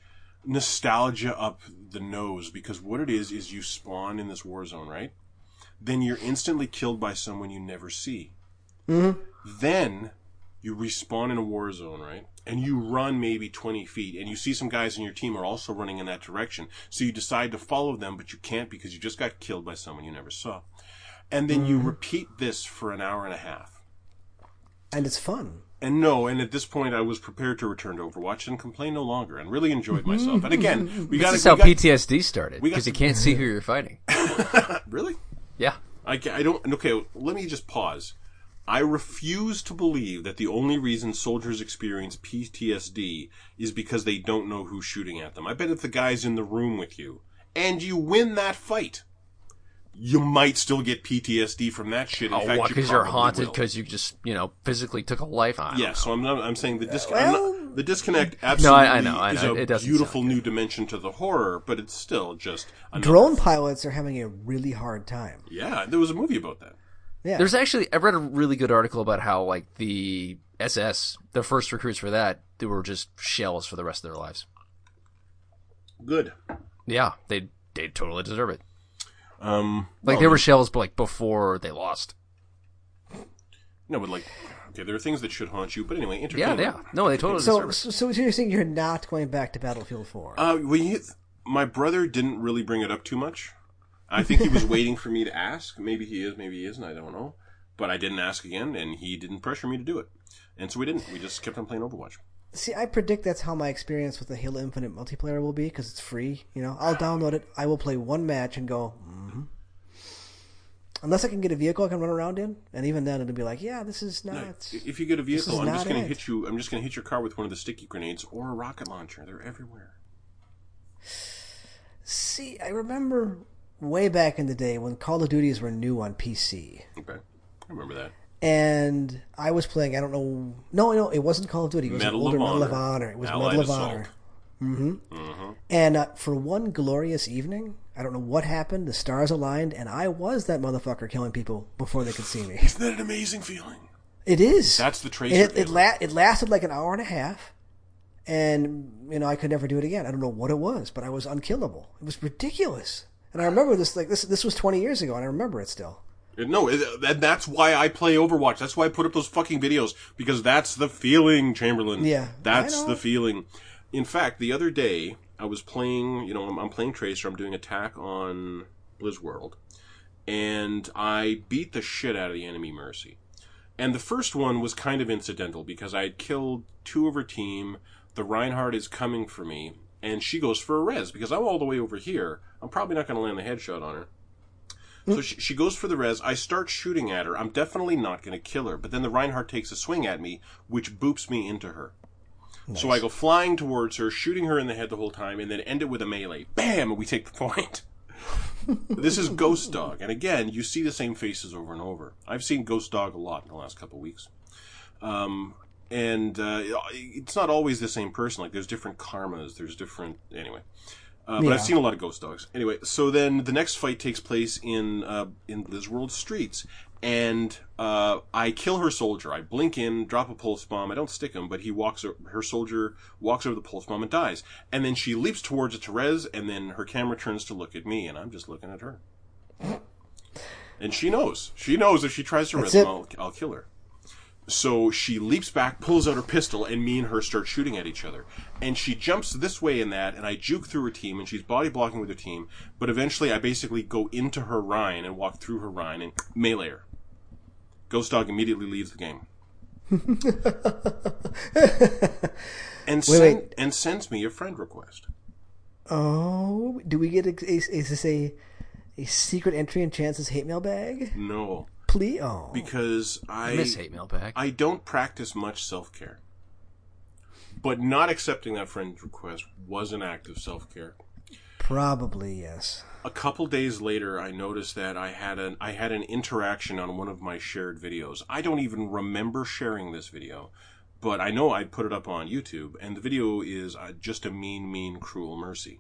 nostalgia up the nose, because what it is, is you spawn in this war zone, right? then you're instantly killed by someone you never see. Mm-hmm. Then you respawn in a war zone, right? And you run maybe 20 feet, and you see some guys in your team are also running in that direction. So you decide to follow them, but you can't because you just got killed by someone you never saw. And then you mm-hmm. repeat this for an hour and a half. and it's fun. And no, and at this point I was prepared to return to Overwatch and complain no longer, and really enjoyed myself. And again, mm-hmm. we got This is how got, PTSD started because you can't see who you're fighting. [laughs] really. Yeah. I, I don't. Okay, let me just pause. I refuse to believe that the only reason soldiers experience PTSD is because they don't know who's shooting at them. I bet if the guy's in the room with you and you win that fight, you might still get PTSD from that shit. In Oh, fact, what? you Because you're haunted because you just you know physically took a life on. Yeah, so I'm not, I'm saying the uh, dis- I'm Well- not, the disconnect absolutely I know, I is a It beautiful new dimension to the horror, but it's still just another- Drone pilots are having a really hard time. Yeah, there was a movie about that. Yeah, There's actually I read a really good article about how like the SS, the first recruits for that, they were just shells for the rest of their lives. Good. Yeah, they they totally deserve it. Um, Like well, they were shells, but like before they lost. No, but like, okay, there are things that should haunt you. But anyway, Yeah, yeah. No, they totally so, deserve so so you're saying you're not going back to Battlefield Four? Uh, when you, my brother didn't really bring it up too much. I think he was [laughs] waiting for me to ask. Maybe he is, maybe he isn't. I don't know. But I didn't ask again, and he didn't pressure me to do it. And so we didn't. We just kept on playing Overwatch. See, I predict that's how my experience with the Halo Infinite multiplayer will be because it's free. You know, I'll download it. I will play one match and go. hmm Unless I can get a vehicle I can run around in, and even then it'll be like, yeah, this is not. If you get a vehicle, I'm just going to hit you. I'm just going to hit your car with one of the sticky grenades or a rocket launcher. They're everywhere. See, I remember way back in the day when Call of Duties were new on PC, Okay, I remember that. And I was playing. I don't know. No, no, it wasn't Call of Duty. It was Medal an older of Medal of Honor. It was Allied Medal of Assault. Honor. Mm-hmm. And uh, for one glorious evening, I don't know what happened. The stars aligned, and I was that motherfucker killing people before they could see me. Isn't that an amazing feeling? It is. That's the tracer. It, it, la- it lasted like an hour and a half, and you know I could never do it again. I don't know what it was, but I was unkillable. It was ridiculous, and I remember this like this. This was twenty years ago, and I remember it still. No, and that's why I play Overwatch. That's why I put up those fucking videos because that's the feeling, Chamberlain. Yeah, that's the feeling. In fact, the other day I was playing. You know, I'm, I'm playing Tracer. I'm doing attack on Blizz World, and I beat the shit out of the enemy Mercy. And the first one was kind of incidental because I had killed two of her team. The Reinhardt is coming for me, and she goes for a res because I'm all the way over here. I'm probably not going to land the headshot on her. So she, she goes for the res. I start shooting at her. I'm definitely not going to kill her. But then the Reinhardt takes a swing at me, which boops me into her. So I go flying towards her, shooting her in the head the whole time, and then end it with a melee. Bam! And we take the point. [laughs] this is Ghost Dog. And again, you see the same faces over and over. I've seen Ghost Dog a lot in the last couple weeks. Um, and uh, it's not always the same person. Like, there's different karmas. There's different. Anyway. Uh, but Yeah. I've seen a lot of ghost dogs. Anyway, so then the next fight takes place in uh, in Blizz World streets, and uh, I kill her soldier. I blink in, drop a pulse bomb. I don't stick him, but he walks. Her soldier walks over the pulse bomb and dies. And then she leaps towards a Therese, and then her camera turns to look at me, and I'm just looking at her. And she knows. She knows if she tries to That's res. I'll, I'll kill her. So she leaps back, pulls out her pistol, and me and her start shooting at each other. And she jumps this way and that, and I juke through her team, and she's body blocking with her team. But eventually, I basically go into her Rhine and walk through her Rhine and melee her. Ghost Dog immediately leaves the game. [laughs] and, send, wait. and sends me a friend request. Oh, do we get a, is, is this a a secret entry in Chance's hate mail bag? No, Please, oh, because I I miss hate mail back. I don't practice much self care. But not accepting that friend request was an act of self care. probably yes. A couple days later, I noticed that I had an I had an interaction on one of my shared videos. I don't even remember sharing this video, but I know I put it up on YouTube, and the video is uh, just a mean, mean, cruel mercy.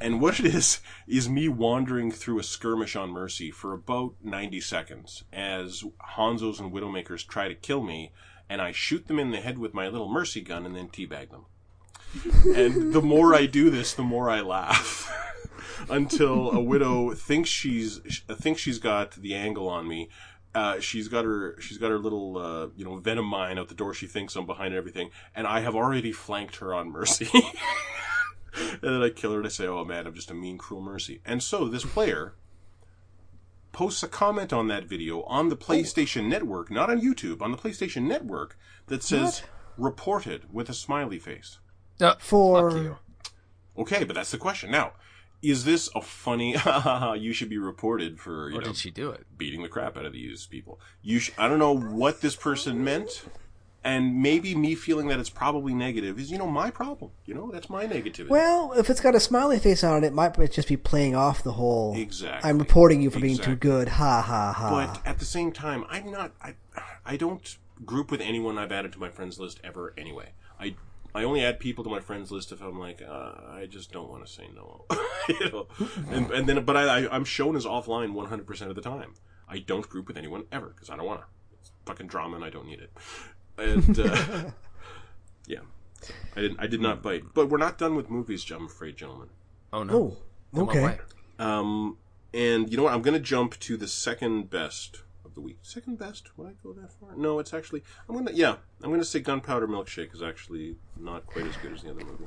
And what it is is me wandering through a skirmish on Mercy for about 90 seconds as Hanzos and Widowmakers try to kill me, and I shoot them in the head with my little Mercy gun and then teabag them. [laughs] and the more I do this, the more I laugh. [laughs] Until a widow thinks she's thinks she's got the angle on me. Uh, she's got her she's got her little uh, you know venom mine out the door. She thinks I'm behind everything, and I have already flanked her on Mercy. [laughs] and then I kill her and I say, "Oh man, I'm just a mean, cruel Mercy." And so this player posts a comment on that video on the PlayStation Network, not on YouTube, on the PlayStation Network, that says "reported" with a smiley face. Uh, For- fuck you. Okay, but that's the question. Now, is this a funny? [laughs] you should be reported for you Or know did she do it? beating the crap out of these people. You, sh- I don't know what this person meant, and maybe me feeling that it's probably negative is you know my problem. You know that's my negativity. Well, if it's got a smiley face on it, it might just be playing off the whole. Exactly. I'm reporting you for being too good. Ha ha ha. But at the same time, I'm not. I I don't group with anyone I've added to my friends list ever. Anyway, I I only add people to my friends list if I'm like uh, I just don't want to say no. [laughs] you know, and and then but I, I I'm shown as offline 100 percent of the time. I don't group with anyone ever because I don't want to. It's fucking drama and I don't need it. And uh, [laughs] yeah, I didn't. I did not bite. But we're not done with movies, I'm afraid, gentlemen. Oh no. oh, Come okay. Um, and you know what? I'm going to jump to the second best of the week. Second best? Would I go that far? No, it's actually. I'm gonna. Yeah, I'm gonna say Gunpowder Milkshake is actually not quite as good as the other movie.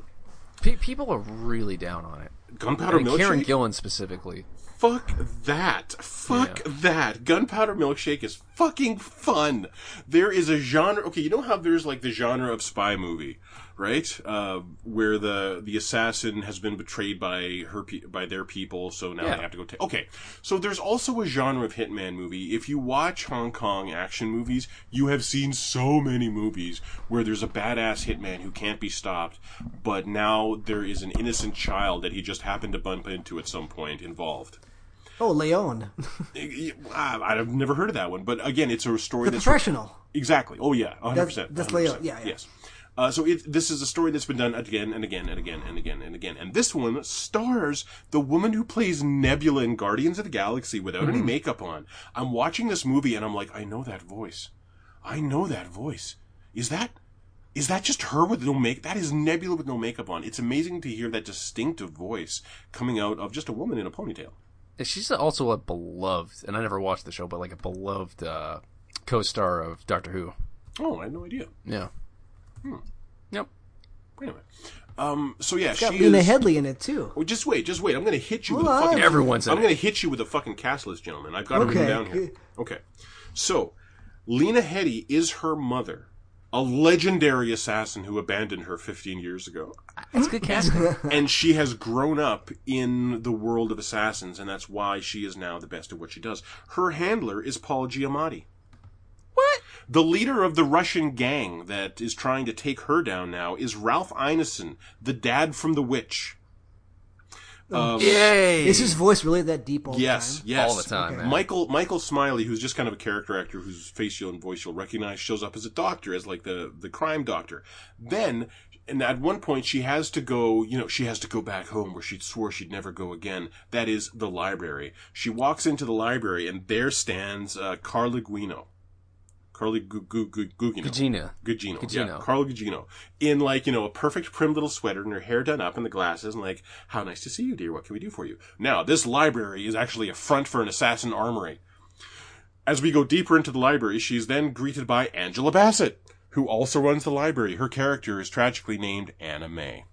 Pe- people are really down on it. Gunpowder Milkshake. Karen Gillan specifically. Fuck that. Fuck Yeah. that. Gunpowder Milkshake is fucking fun. There is a genre. Okay, you know how there's like the genre of spy movie, right? Uh, where the the assassin has been betrayed by her pe- by their people, so now Yeah. they have to go take. Okay, so there's also a genre of hitman movie. If you watch Hong Kong action movies, you have seen so many movies where there's a badass hitman who can't be stopped, but now there is an innocent child that he just happened to bump into at some point involved. Oh, Leon, [laughs] I've never heard of that one, but again, it's a story the that's professional. exactly. Oh yeah, hundred percent. That's- that's Leo, yeah, yeah. Yes. Uh, so it, this is a story that's been done again and again and again and again and again. And this one stars the woman who plays Nebula in Guardians of the Galaxy without Mm-hmm. any makeup on. I'm watching this movie and I'm like, I know that voice. I know that voice. Is that is that just her with no make? That is Nebula with no makeup on. It's amazing to hear that distinctive voice coming out of just a woman in a ponytail. And she's also a beloved, and I never watched the show, but like a beloved uh, co-star of Doctor Who. Oh, I had no idea. Yeah. Yep. Anyway, um, so yeah, Got she Lena is. Headey in it too. Oh, just wait, just wait. I'm going to hit you Hold with a fucking. Everyone's in I'm it. going to hit you with a fucking cast list, gentlemen. I've got it Okay, written down here. Okay, so Lena Headey is her mother, a legendary assassin who abandoned her 15 years ago, It's good casting. [laughs] and she has grown up in the world of assassins, and that's why she is now the best at what she does. Her handler is Paul Giamatti. What? The leader of the Russian gang that is trying to take her down now is Ralph Ineson, the dad from The Witch. Um, Yay! Is his voice really that deep all Yes, the time? yes. All the time, Okay. Michael Michael Smiley, who's just kind of a character actor whose face you'll and voice you'll recognize, shows up as a doctor, as like the the crime doctor. Then, and at one point, she has to go. You know, she has to go back home where she swore she'd never go again. That is the library. She walks into the library, and there stands uh, Carla Guino. Carly Gu- Gu- Gu- Gugino. Gugino. Gugino. Yeah. Carla Gugino. In like, you know, a perfect prim little sweater and her hair done up and the glasses and like, how nice to see you, dear. What can we do for you? Now, this library is actually a front for an assassin armory. As we go deeper into the library, she's then greeted by Angela Bassett, who also runs the library. Her character is tragically named Anna May.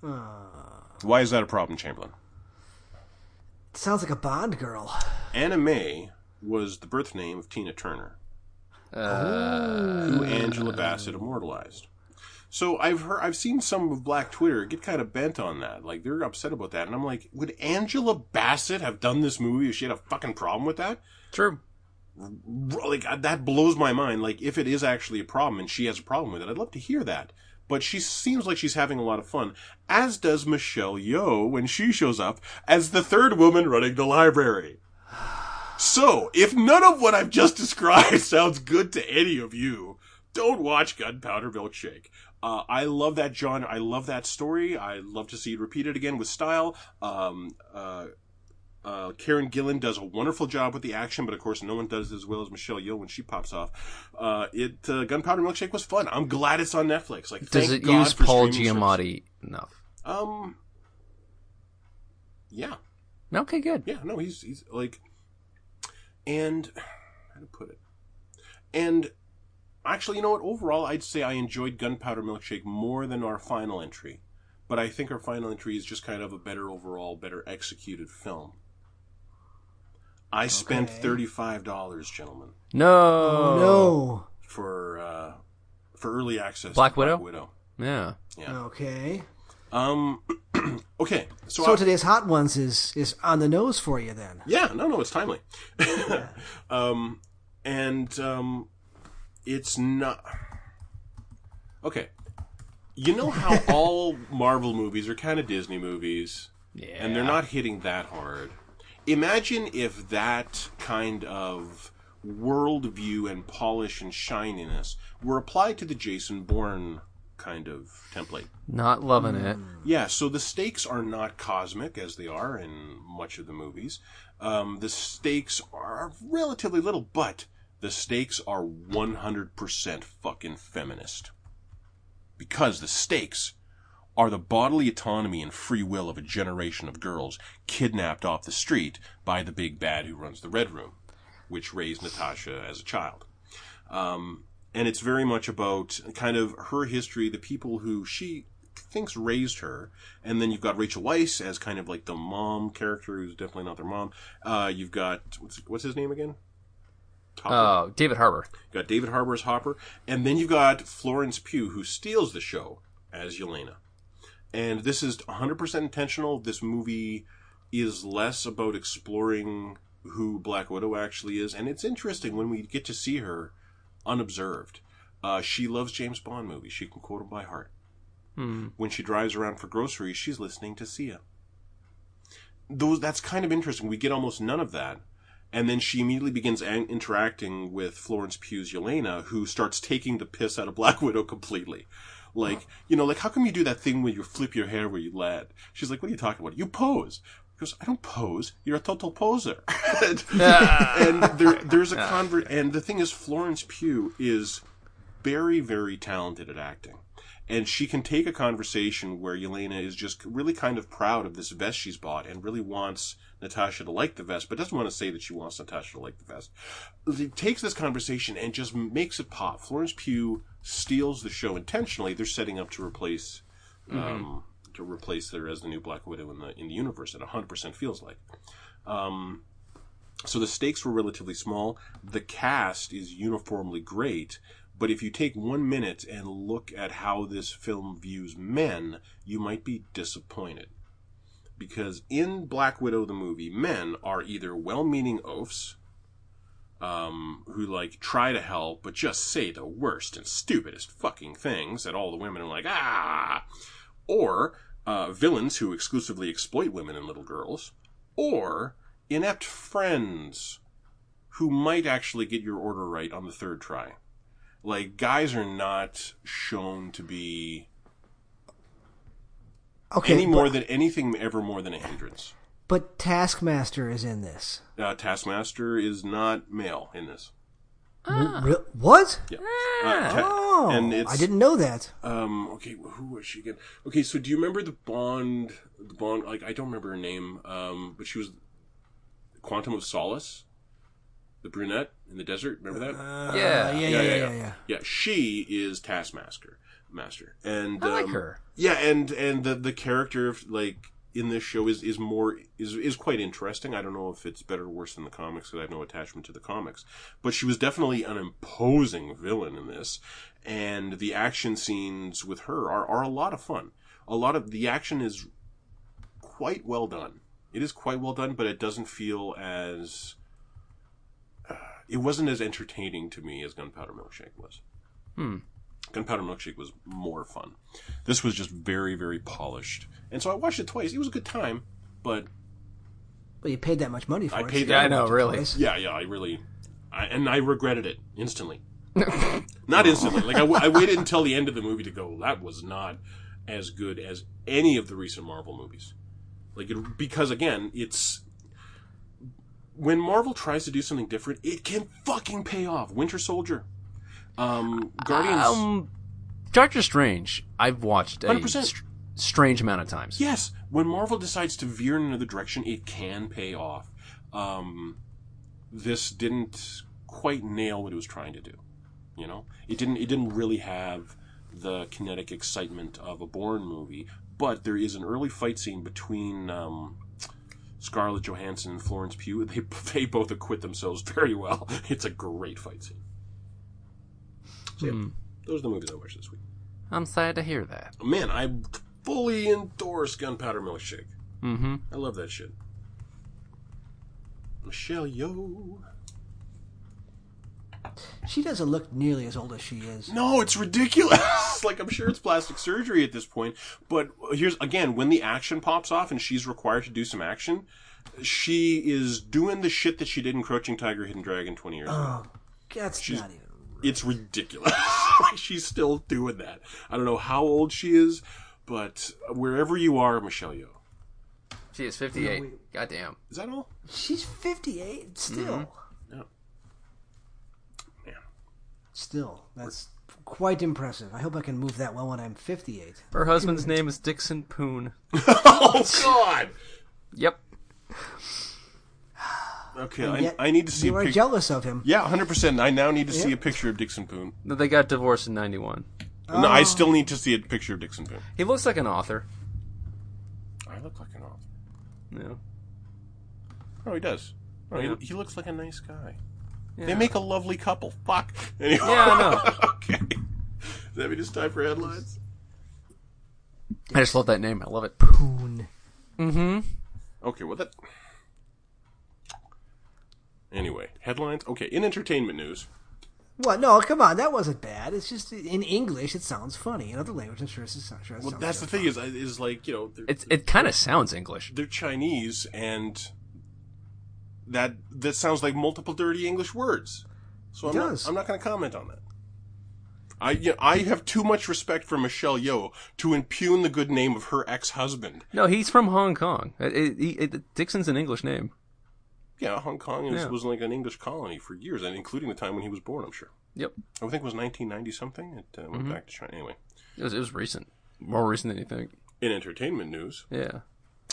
Why is that a problem, Chamberlain? Sounds like a Bond girl. Anna May was the birth name of Tina Turner. Uh, who Angela Bassett immortalized. So I've heard, I've seen some of Black Twitter get kind of bent on that. Like they're upset about that, and I'm like, would Angela Bassett have done this movie if she had a fucking problem with that? true. Like uh, that blows my mind. Like if it is actually a problem and she has a problem with it, I'd love to hear that. But she seems like she's having a lot of fun, as does Michelle Yeoh when she shows up as the third woman running the library. So, if none of what I've just [laughs] described sounds good to any of you, don't watch Gunpowder Milkshake. Uh, I love that genre. I love that story. I love to see it repeated again with style. Um, uh, uh, Karen Gillan does a wonderful job with the action, but of course, no one does as well as Michelle Yeoh when she pops off. Uh, it uh, Gunpowder Milkshake was fun. I'm glad it's on Netflix. Like, Does it God use Paul streaming service. Giamatti enough? Um, yeah, Okay, good. yeah. No, he's he's like, and how to put it, and actually, you know what? Overall, I'd say I enjoyed Gunpowder Milkshake more than our final entry, but I think our final entry is just kind of a better overall, better executed film. I spent thirty-five dollars, gentlemen, No. No. for uh, for early access. to Black Widow? Widow. Yeah. Yeah. Okay. Um. [clears throat] okay. So, So I- today's hot ones is is on the nose for you then. Yeah, no, no, it's timely. [laughs] um, and um, it's not. Okay, you know how [laughs] all Marvel movies are kind of Disney movies, Yeah. and they're not hitting that hard. Imagine if that kind of worldview and polish and shininess were applied to the Jason Bourne kind of template. Not loving it. Yeah, so the stakes are not cosmic as they are in much of the movies. Um, the stakes are relatively little, but the stakes are 100% fucking feminist. Because the stakes are the bodily autonomy and free will of a generation of girls kidnapped off the street by the big bad who runs the Red Room, which raised Natasha as a child. Um, and it's very much about kind of her history, the people who she thinks raised her, and then you've got Rachel Weisz as kind of like the mom character, who's definitely not their mom. Uh, you've got what's, what's his name again? Hopper. Oh, David Harbour. You've got David Harbour as Hopper, and then you've got Florence Pugh, who steals the show as Yelena. And this is 100% intentional. This movie is less about exploring who Black Widow actually is, and it's interesting when we get to see her unobserved. Uh, she loves James Bond movies. She can quote them by heart. Hmm. When she drives around for groceries, she's listening to Sia. Those that's kind of interesting. We get almost none of that, and then she immediately begins an- interacting with Florence Pugh's Yelena, who starts taking the piss out of Black Widow completely. Like, you know, like how come you do that thing where you flip your hair where you land? She's like, what are you talking about? You pose. He goes, I don't pose. You're a total poser. and [laughs] [laughs] and there, there's a convert. And the thing is, Florence Pugh is very, very talented at acting. And she can take a conversation where Yelena is just really kind of proud of this vest she's bought and really wants Natasha to like the vest, but doesn't want to say that she wants Natasha to like the vest. She takes this conversation and just makes it pop. Florence Pugh steals the show intentionally. They're setting up to replace, um, to replace her as the new Black Widow in the in the universe. It 100% feels like. Um, so the stakes were relatively small. The cast is uniformly great. But if you take one minute and look at how this film views men, you might be disappointed. Because in Black Widow, the movie, men are either well meaning oafs, um, who like try to help, but just say the worst and stupidest fucking things that all the women are like, ah! Or uh, villains who exclusively exploit women and little girls. Or inept friends who might actually get your order right on the third try. Like, guys are not shown to be Okay, any more but, than anything ever more than a hindrance. but Taskmaster is in this. Uh, Taskmaster is not male in this. Re- what? Yeah. Uh, ta- Oh, and it's I didn't know that. Um. Okay. Who was she again? Okay. So do you remember the Bond? The Bond. Like I don't remember her name. Um. But she was Quantum of Solace, the brunette in the desert. Remember that? Uh, Yeah. yeah, yeah, yeah, yeah, yeah. She is Taskmaster. Master. And I like um, her. Yeah. And and the the character of like in this show is is more is is quite interesting. I don't know if it's better or worse than the comics because I have no attachment to the comics, but she was definitely an imposing villain in this, and the action scenes with her are are a lot of fun. A lot of the action is quite well done. It is quite well done, but it doesn't feel as uh, it wasn't as entertaining to me as Gunpowder Milkshake was. Hmm. Gunpowder Milkshake was more fun. This was just very, very polished. And so I watched it twice. It was a good time, but But you paid that much money for it. I it. paid so that Yeah, I know, really. twice. yeah, yeah, I really, I, and I regretted it instantly. [laughs] not instantly. Like I, w- I waited until the end of the movie to go. That was not as good as any of the recent Marvel movies. Like it, because again, it's when Marvel tries to do something different, it can fucking pay off. Winter Soldier, um, Guardians. Um, Doctor Strange, I've watched a 100%. str- strange amount of times. Yes, when Marvel decides to veer in another direction, it can pay off. Um, this didn't quite nail what it was trying to do. You know, it didn't. It didn't really have the kinetic excitement of a Bourne movie, but there is an early fight scene between um, Scarlett Johansson and Florence Pugh. [laughs] They they both acquit themselves very well. It's a great fight scene. So yeah, those are the movies I watched this week. I'm sad to hear that. Man, I fully endorse Gunpowder Milkshake. Mm-hmm. I love that shit. Michelle Yeoh. She doesn't look nearly as old as she is. No, it's ridiculous. [laughs] like I'm sure it's plastic surgery at this point, but here's again when the action pops off and she's required to do some action, she is doing the shit that she did in Crouching Tiger, Hidden Dragon 20 years ago. Oh, that's not even. It's ridiculous. [laughs] like she's still doing that. I don't know how old she is, but wherever you are, Michelle Yeoh. She is 58. No, wait. Goddamn. Is that all? She's 58 still. Mm-hmm. No. Man. Still, that's quite impressive. I hope I can move that well when I'm 58. Her husband's name is Dickson Poon. [laughs] oh God. Yep. Okay, And I, yet I need to see You a are picture. jealous of him. Yeah, hundred percent. I now need to see a picture of Dickson Poon. They got divorced in 91. No, I still need to see a picture of Dickson Poon. He looks like an author. I look like an author. Yeah. Oh, he does. Oh, Yeah. he, he looks like a nice guy. yeah. They make a lovely couple. Fuck. [laughs] Anyway. Yeah, I know. [laughs] okay. Does that mean it's time for headlines? I just love that name. I love it. Poon. Mm-hmm. Okay, well that. Anyway, headlines. Okay, in entertainment news. What? No, come on. That wasn't bad. It's just in English, it sounds funny. In other languages, I'm sure it's sure it Well, sounds that's the thing is, is like you know, they're, It's it kind of sounds English. they're Chinese and that that sounds like multiple dirty English words. So It I'm does. not, I'm not going to comment on that. I you know, I have too much respect for Michelle Yeoh to impugn the good name of her ex-husband. No, he's from Hong Kong. Uh, it, it, it- it- Dickson's an English name. Yeah, Hong Kong is, Yeah. was like an English colony for years, and including the time when he was born. I'm sure. Yep. I think it was 1990 something. It uh, Mm-hmm. went back to China. Anyway, It was, it was recent. More recent than you think. in entertainment news, Yeah.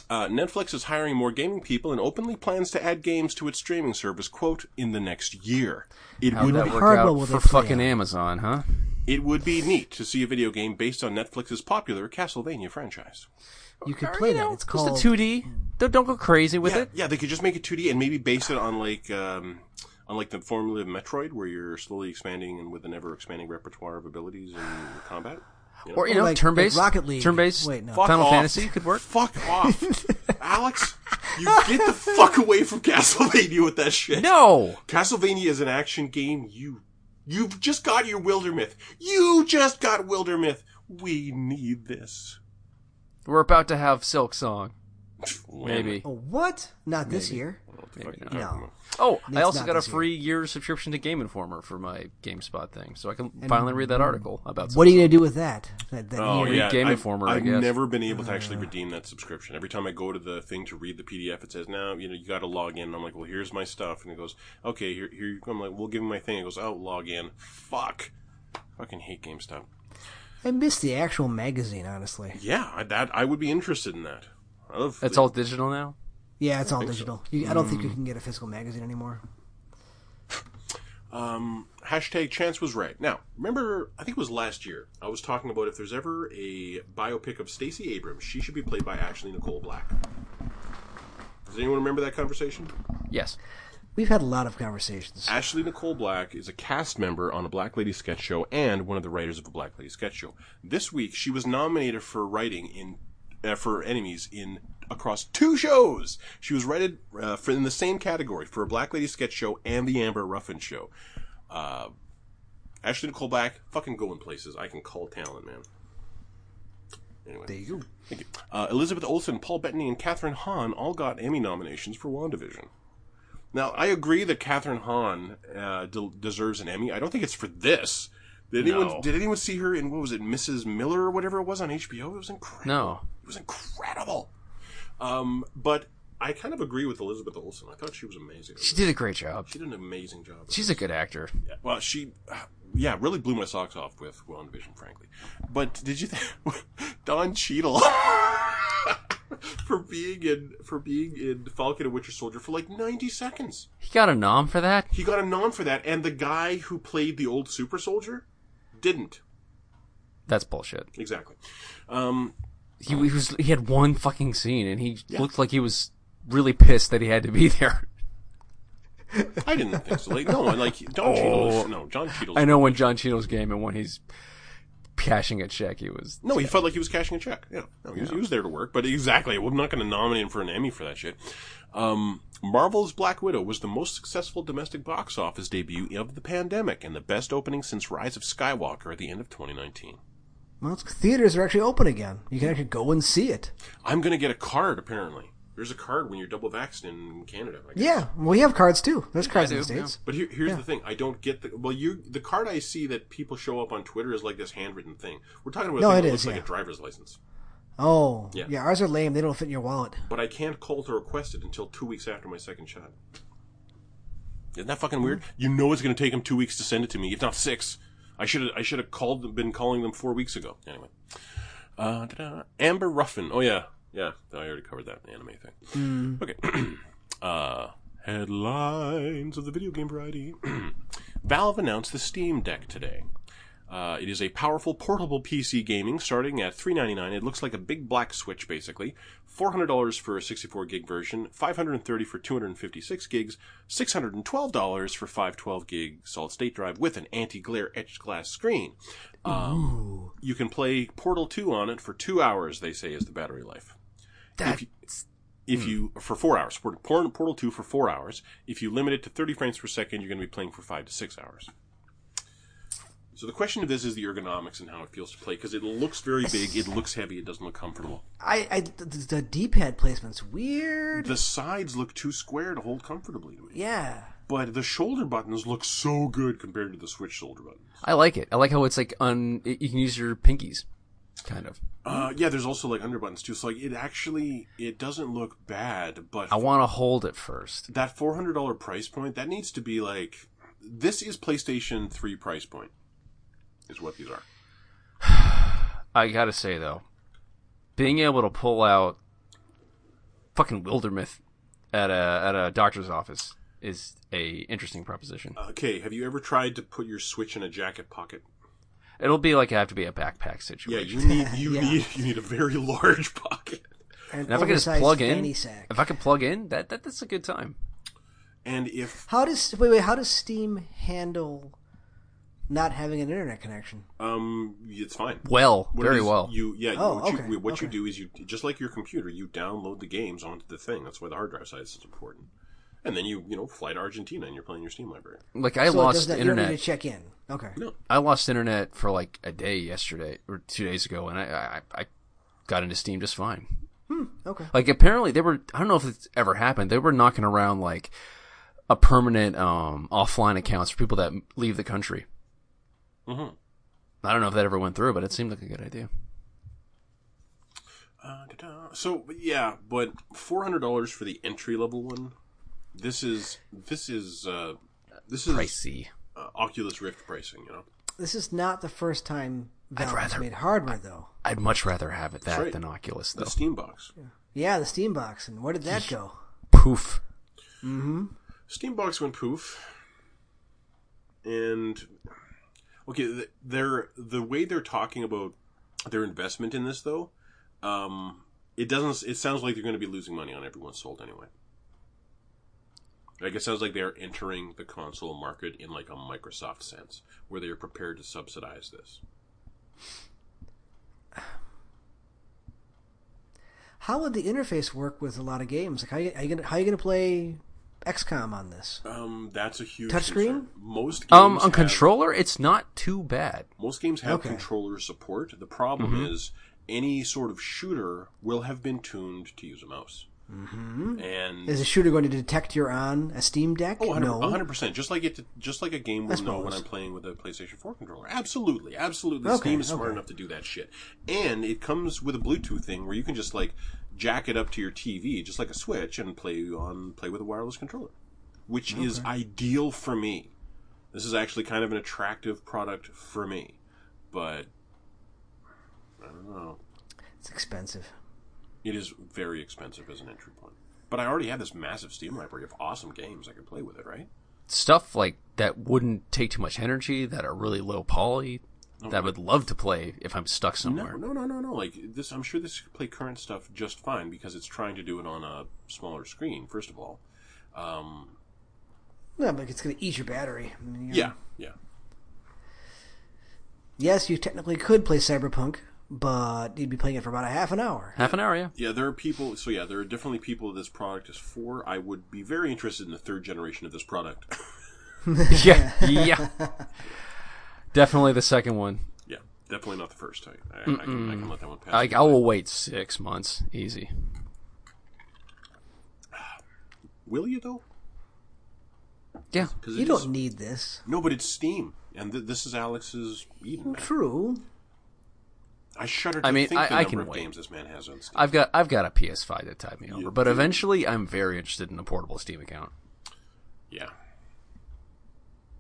Uh, Netflix is hiring more gaming people and openly plans to add games to its streaming service, quote, in the next year. It How'd would be, work out for fucking out? Amazon, huh? it would be neat to see a video game based on Netflix's popular Castlevania franchise. You could Or, play you that. know, It's just called a 2D. Don't, don't go crazy with yeah, it. yeah, they could just make it 2D and maybe base it on like um, on like the formula of Metroid, where you're slowly expanding and with an ever expanding repertoire of abilities in combat. You know? Or you know, like- turn-based, like Rocket League. turn-based. Wait, no. Fuck Final off. Fantasy could work. Fuck off, [laughs] Alex! You get the fuck away from Castlevania with that shit. No, Castlevania is an action game. You, you've just got your Wildermyth. You just got Wildermyth. We need this. We're about to have Silksong. Maybe. Oh, what? Not this year. What Maybe not. talking about? Oh, It's I also not got a this year. free year subscription to Game Informer for my GameStop thing, so I can finally read that hmm. article about. What are you gonna do with that? That, that Oh year? yeah, Game I've, Informer, I I've guess. never been able to actually uh. redeem that subscription. Every time I go to the thing to read the PDF, it says, "Now you know you got to log in." And I'm like, "Well, here's my stuff," and it goes, "Okay, here, here." You go. I'm like, "We'll give me my thing." It goes, "Oh, log in." Fuck. Fucking hate GameStop. I miss the actual magazine, honestly. Yeah, I, that I would be interested in that. I love. It's the- all digital now. Yeah, it's all think so. digital. You, I don't think you can get a physical magazine anymore. Um, hashtag chance was right. Now, remember, I think it was last year, I was talking about if there's ever a biopic of Stacey Abrams, she should be played by Ashley Nicole Black. Does anyone remember that conversation? Yes. We've had a lot of conversations. Ashley Nicole Black is a cast member on a Black Lady sketch show and one of the writers of a Black Lady sketch show. This week, she was nominated for writing in uh, for Enemies in across two shows. She was rated uh, for in the same category for a Black Lady sketch show and the Amber Ruffin show. Uh, Ashley Nicole Black, fucking going places. I can call talent, man. Anyway. There you go. Thank you. Uh, Elizabeth Olsen, Paul Bettany, and Kathryn Hahn all got Emmy nominations for WandaVision. Now, I agree that Kathryn Hahn uh, de- deserves an Emmy. I don't think it's for this. Did anyone No. did anyone see her in what was it, Mrs. Miller or whatever it was on HBO? It was incredible. No. it was incredible. Um, but I kind of agree with Elizabeth Olsen. I thought she was amazing. She did a great job. She did an amazing job. She's a good actor. Yeah, well, she, yeah, really blew my socks off with WandaVision, frankly. But did you think [laughs] Don Cheadle [laughs] for being in for being in Falcon and Winter Soldier for like ninety seconds? He got a nom for that. He got a nom for that, and the guy who played the old Super Soldier didn't That's bullshit. exactly. Um, He, he was he had one fucking scene, and he looked like he was really pissed that he had to be [laughs] there. I didn't think so. Like no, like Don Cheadle. No, Don Cheadle's. I know when Don Cheadle's game and when he's cashing a check, he was. No, he felt like he was cashing a check. Yeah, no, he was, he was there to work. But exactly, I'm not going to nominate him for an Emmy for that shit. Um, Marvel's Black Widow was the most successful domestic box office debut of the pandemic and the best opening since Rise of Skywalker at the end of 2019. Well, theaters are actually open again. You can actually go and see it. I'm going to get a card. Apparently, there's a card when you're double vaccinated in Canada. I guess. Yeah, we have cards too. There's cards in the states. But here, here's the thing: I don't get the well. You the card I see that people show up on Twitter is like this handwritten thing. We're talking about a No, thing it that is, looks like a driver's license. Oh, Yeah. yeah. Ours are lame. They don't fit in your wallet. but I can't call to request it until two weeks after my second shot. Isn't that fucking weird? You know it's going to take them two weeks to send it to me, if not six. I should have I should have called them, been calling them four weeks ago. Anyway, uh. Amber Ruffin. Oh yeah, yeah. I already covered that Emmy thing. Okay. [clears throat] uh, headlines of the video game variety. [clears throat] Valve announced the Steam Deck today. Uh, it is a powerful portable PC gaming starting at 399. It looks like a big black switch basically. $400 for a 64 gig version, $530 for 256 gigs, $612 for 512 gig solid state drive with an anti-glare etched glass screen. Um, you can play Portal 2 on it for 2 hours they say is the battery life. That, If hmm. you for 4 hours, Port- Port- Portal 2 for 4 hours. If you limit it to 30 frames per second, you're going to be playing for 5 to 6 hours. So the question of this is the ergonomics and how it feels to play because it looks very big, it looks heavy, it doesn't look comfortable. I, I the, the D-pad placement's weird. The sides look too square to hold comfortably to me. yeah. But the shoulder buttons look so good compared to the Switch shoulder buttons. I like it. I like how it's like un. You can use your pinkies, kind of. Uh, yeah, there's also like under buttons too. So like it actually it doesn't look bad, but I want to hold it first. that four hundred dollar price point that needs to be like this is PlayStation Three price point, is what these are. [sighs] I gotta say though, being able to pull out fucking Wildermyth at a at a doctor's office is a interesting proposition. Okay, have you ever tried to put your Switch in a jacket pocket? It'll be like I have to be a backpack situation. Yeah, situation. you need [laughs] you Yeah. need you need a very [laughs] large pocket. An And if I can just plug in, sack. if I can plug in, that, that that's a good time. And if How does wait wait? How does Steam handle not having an internet connection? um, it's fine. Well, What very is, well. You yeah. Oh, what okay, you, what you do is you just like your computer, you download the games onto the thing. That's why the hard drive size is important. And then you you know fly to Argentina and you're playing your Steam library. like I so lost does not, you don't internet. to check in. Okay. No. I lost internet for like a day yesterday or two days ago, and I I, I got into Steam just fine. Okay. Like apparently they were I don't know if it's ever happened. They were knocking around like a permanent um offline accounts for people that leave the country. Mhm. I don't know if that ever went through, but it seemed like a good idea. Uh. So yeah, but four hundred dollars for the entry level one. This is this is uh, this is Pricey. uh, Oculus Rift pricing. You know, This is not the first time Valve has rather- made hardware, though. I'd much rather have it that right. than Oculus the though. Steam box. Yeah, the Steam box, and where did that go? Poof. Steam box went poof, and okay, they're the way they're talking about their investment in this though. Um, it doesn't. It sounds like they're going to be losing money on everyone sold anyway. Like it sounds like they're entering the console market in like a Microsoft sense, where they are prepared to subsidize this. How would the interface work with a lot of games? Like, how you, are you gonna how you gonna play XCOM on this? Um, that's a huge Touchscreen? concern. Most games Um, on have- controller, it's not too bad. Most games have Okay. controller support. The problem Mm-hmm. is any sort of shooter will have been tuned to use a mouse. Mm-hmm. And Is a shooter going to detect you're on a Steam Deck? oh, 100, no. 100%. Just like it, just like a game will know when. I'm playing with a PlayStation 4 controller. Absolutely, absolutely. Okay, Steam is smart okay. enough to do that shit. And it comes with a Bluetooth thing where you can just like jack it up to your TV, just like a Switch, and play on play with a wireless controller, which is ideal for me. This is actually kind of an attractive product for me, but I don't know. It's expensive. It is very expensive as an entry point. But I already have this massive Steam library of awesome games I could play with it, right? Stuff like that wouldn't take too much energy, that are really low poly, that I would love to play if I'm stuck somewhere. no, no, no, no. no. Like this, I'm sure this could play current stuff just fine because it's trying to do it on a smaller screen. First of all, um, No, but it's going to eat your battery. I mean, you're- yeah, yeah. Yes, you technically could play Cyberpunk, but you'd be playing it for about a half an hour. Half an hour, yeah. Yeah, there are people. So yeah, there are definitely people this product is for. I would be very interested in the third generation of this product. [laughs] [laughs] yeah, yeah. Definitely the second one. yeah, definitely not the first. I, I, I, can, I can let that one pass. Like I will wait six months, easy. [sighs] Will you though? Yeah, Because You don't need this. No, but it's Steam, and th- this is Alex's Eden. man. True. I shudder to I mean, think I- the I number can of wait. games this man has on Steam. I've got I've got a PS5 that tied me over, You but do. eventually I'm very interested in a portable Steam account. Yeah.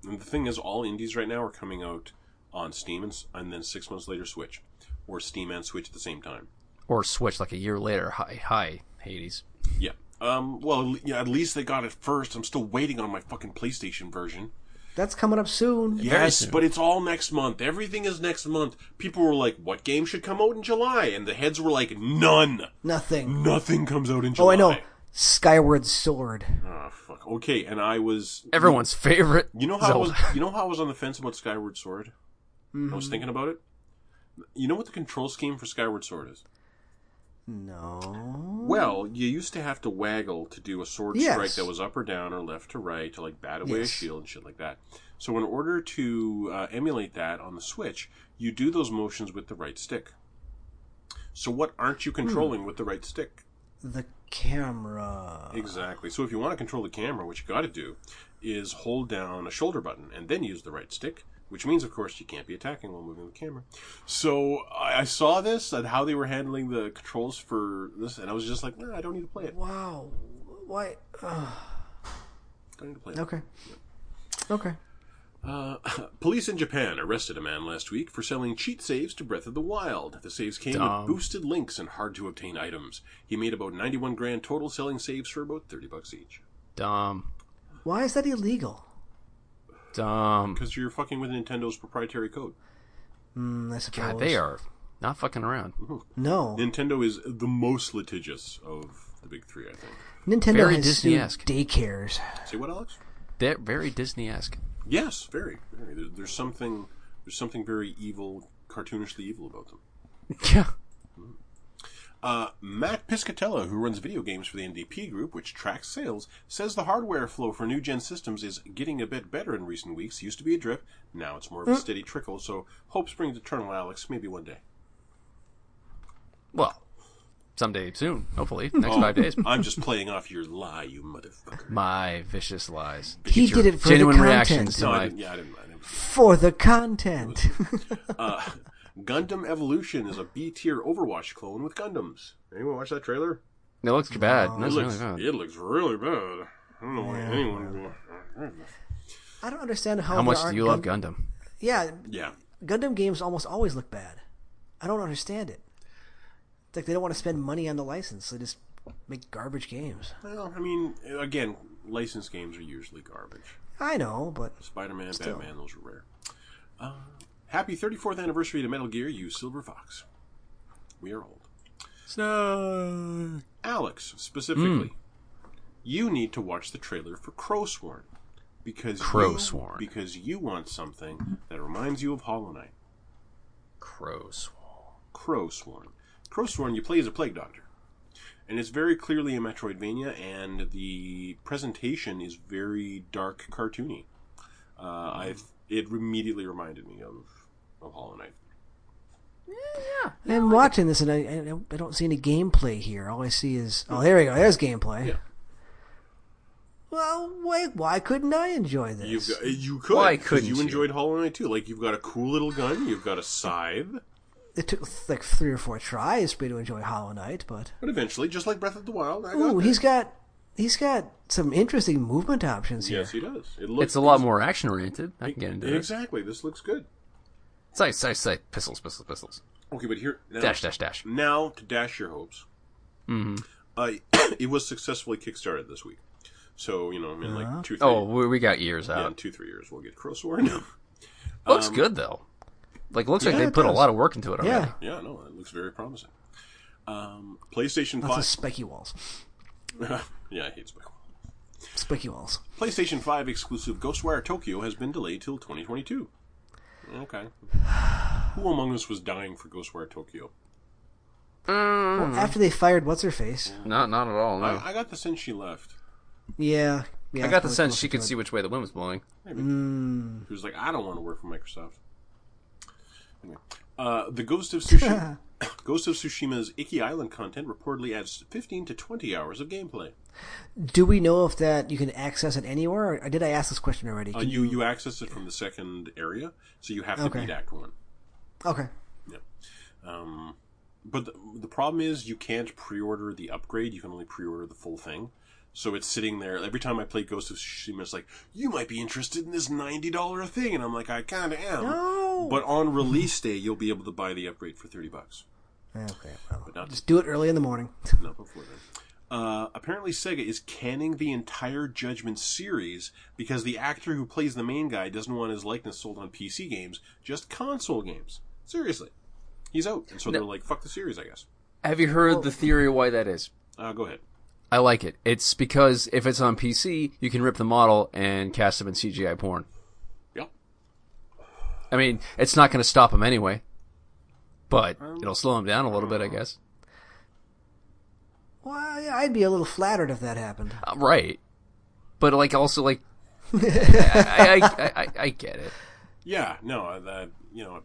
And the thing is, all indies right now are coming out on Steam, and, and then six months later Switch, or Steam and Switch at the same time. Or Switch like a year later. Hi, hi, Hades. Yeah. Um. Well, yeah. At least they got it first. I'm still waiting on my fucking PlayStation version. That's coming up soon. Yes, soon. but it's all next month. Everything is next month. People were like, "What game should come out in July?" And the heads were like, "None. Nothing. Nothing comes out in July." Oh, I know. Skyward Sword. Ah, fuck. Okay, and I was Everyone's favorite. You know how I was, you know how I was on the fence about Skyward Sword. I Mm-hmm. was thinking about it. You know what the control scheme for Skyward Sword is? No. Well, you used to have to waggle to do a sword Yes. strike that was up or down or left to right to like bat away a shield and shit like that. So in order to uh, emulate that on the Switch, you do those motions with the right stick. So what aren't you controlling with the right stick? The camera. Exactly. So if you want to control the camera, what you got to do is hold down a shoulder button and then use the right stick, which means, of course, you can't be attacking while moving the camera. So I I saw this and how they were handling the controls for this, and I was just like, nah, I don't need to play it. Wow. Why? Uh, Don't need to play it. okay. Okay. Uh, [laughs] police in Japan arrested a man last week for selling cheat saves to Breath of the Wild. The saves came Dumb. with boosted links and hard to obtain items. He made about 91 grand total selling saves for about 30 bucks each. Dumb. Why is that illegal? Dumb. Because you're fucking with Nintendo's proprietary code. Mm, I suppose. God, they are not fucking around. No. Nintendo is the most litigious of the big three, I think. Nintendo Very has sued Disney-esque. daycares. Say what, Alex? They're very Disney-esque. Yes, very, very. There, there's something, there's something very evil, cartoonishly evil about them. [laughs] Yeah. Uh, Matt Piscatella, who runs video games for the NPD Group, which tracks sales, says the hardware flow for new gen systems is getting a bit better in recent weeks. Used to be a drip, now it's more of a steady trickle. So hope springs eternal, Alex. Maybe one day. Well, someday soon, hopefully, next Oh, five days. I'm just [laughs] playing off your lie, you motherfucker. My vicious lies. He did it for genuine the reactions content. to No, I my. didn't. Yeah, I didn't. Didn't. For the content. [laughs] Uh, Gundam Evolution is a B tier Overwatch clone with Gundams. Anyone watch that trailer? It looks bad. No. No, It it's looks, really bad. it looks really bad. I don't know why Yeah. anyone. I don't understand how. How much there do aren't you love Gun- Gundam? Yeah, Yeah. Gundam games almost always look bad. I don't understand it. It's like they don't want to spend money on the license. They just make garbage games. Well, I mean, again, licensed games are usually garbage. I know, but Spider-Man, Still. Batman, those are rare. Uh, happy 34th anniversary to Metal Gear, you Silver Fox. We are old. Snow. Alex, specifically, you need to watch the trailer for Crowsworn because Crowsworn. you, because you want something that reminds you of Hollow Knight. Crows. Crowsworn. Crowsworn, you play as a plague doctor. And it's very clearly a Metroidvania, and the presentation is very dark, cartoony. Uh, I it immediately reminded me of, of Hollow Knight. I'm watching this and I, I, I don't see any gameplay here. All I see is oh, there we go. There's gameplay. Yeah. Well, wait, why couldn't I enjoy this? You've got, you could. Why 'cause couldn't you you? enjoyed Hollow Knight too? Like you've got a cool little gun, you've got a scythe, It took like three or four tries for me to enjoy Hollow Knight, but but eventually, just like Breath of the Wild, I ooh, he's got he's got some interesting movement options here. yes, he does. It looks It's a lot more action oriented. I can get into it. exactly. This looks good. Say, say, say. Pistols, pistols, pistols. Okay, but here now, Dash, dash, dash. now to dash your hopes. Mm-hmm. Uh, [coughs] it was successfully kickstarted this week, so you know, in like two, three, Oh, we, we got years out. yeah, in two, three years, we'll get Crowsworn. [laughs] Looks good though. Like looks like they it put a lot of work into it already. Yeah, yeah, no, it looks very promising. Um, PlayStation lots of Five. spiky walls. [laughs] yeah, I hate Spec. Spiky walls. PlayStation 5 exclusive Ghostwire Tokyo has been delayed till 2022. Okay. Who among us was dying for Ghostwire Tokyo? Well, after they fired what's her face? Not, not at all. No. I, I got the sense she left. Yeah, yeah. I got the sense she could see which way the wind was blowing. Maybe. Mm. She was like, I don't want to work for Microsoft. Anyway. Uh, the Ghost of Tsushima, [laughs] [coughs] Ghost of Tsushima's Iki Island content reportedly adds 15 to 20 hours of gameplay. Do we know if that you can access it anywhere? Or did I ask this question already? Uh, you you access it from the second area, so you have to Okay. beat Act One. Okay. Yeah. Um, but the, the problem is you can't pre-order the upgrade. You can only pre-order the full thing. So it's sitting there. Every time I play Ghost of Tsushima, it's like, you might be interested in this $90 thing. And I'm like, I kind of am. No. But on release day, you'll be able to buy the upgrade for 30 bucks. Okay. Well, not- just do it early in the morning. [laughs] Not before then. Uh, apparently, Sega is canning the entire Judgment series because the actor who plays the main guy doesn't want his likeness sold on PC games, just console games. Seriously. He's out. And so they're like, fuck the series, I guess. Have you heard the theory why that is? Uh, go ahead. I like it. It's because if it's on PC, you can rip the model and cast them in CGI porn. Yep. I mean, it's not going to stop them anyway, but it'll slow them down a little bit, I guess. Well, I'd be a little flattered if that happened. Uh, right. But like, also like, [laughs] I, I, I, I, I get it. Yeah, no, uh, that you know,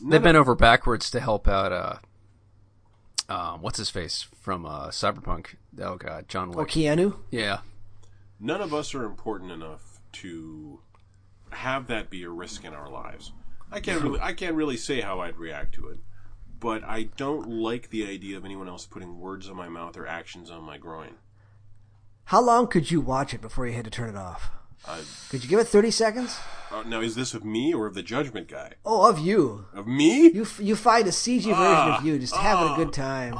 They bent over backwards to help out. Uh, um, what's his face from uh, Cyberpunk? Oh God, John Or Wick. Keanu? Yeah, none of us are important enough to have that be a risk in our lives. I can't really, I can't really say how I'd react to it, but I don't like the idea of anyone else putting words on my mouth or actions on my groin. How long could you watch it before you had to turn it off? Could you give it 30 seconds? Uh, now, is this of me or of the Judgment guy? Oh, of you. Of me? You f- you find a CG version Ah, of you just having a good time.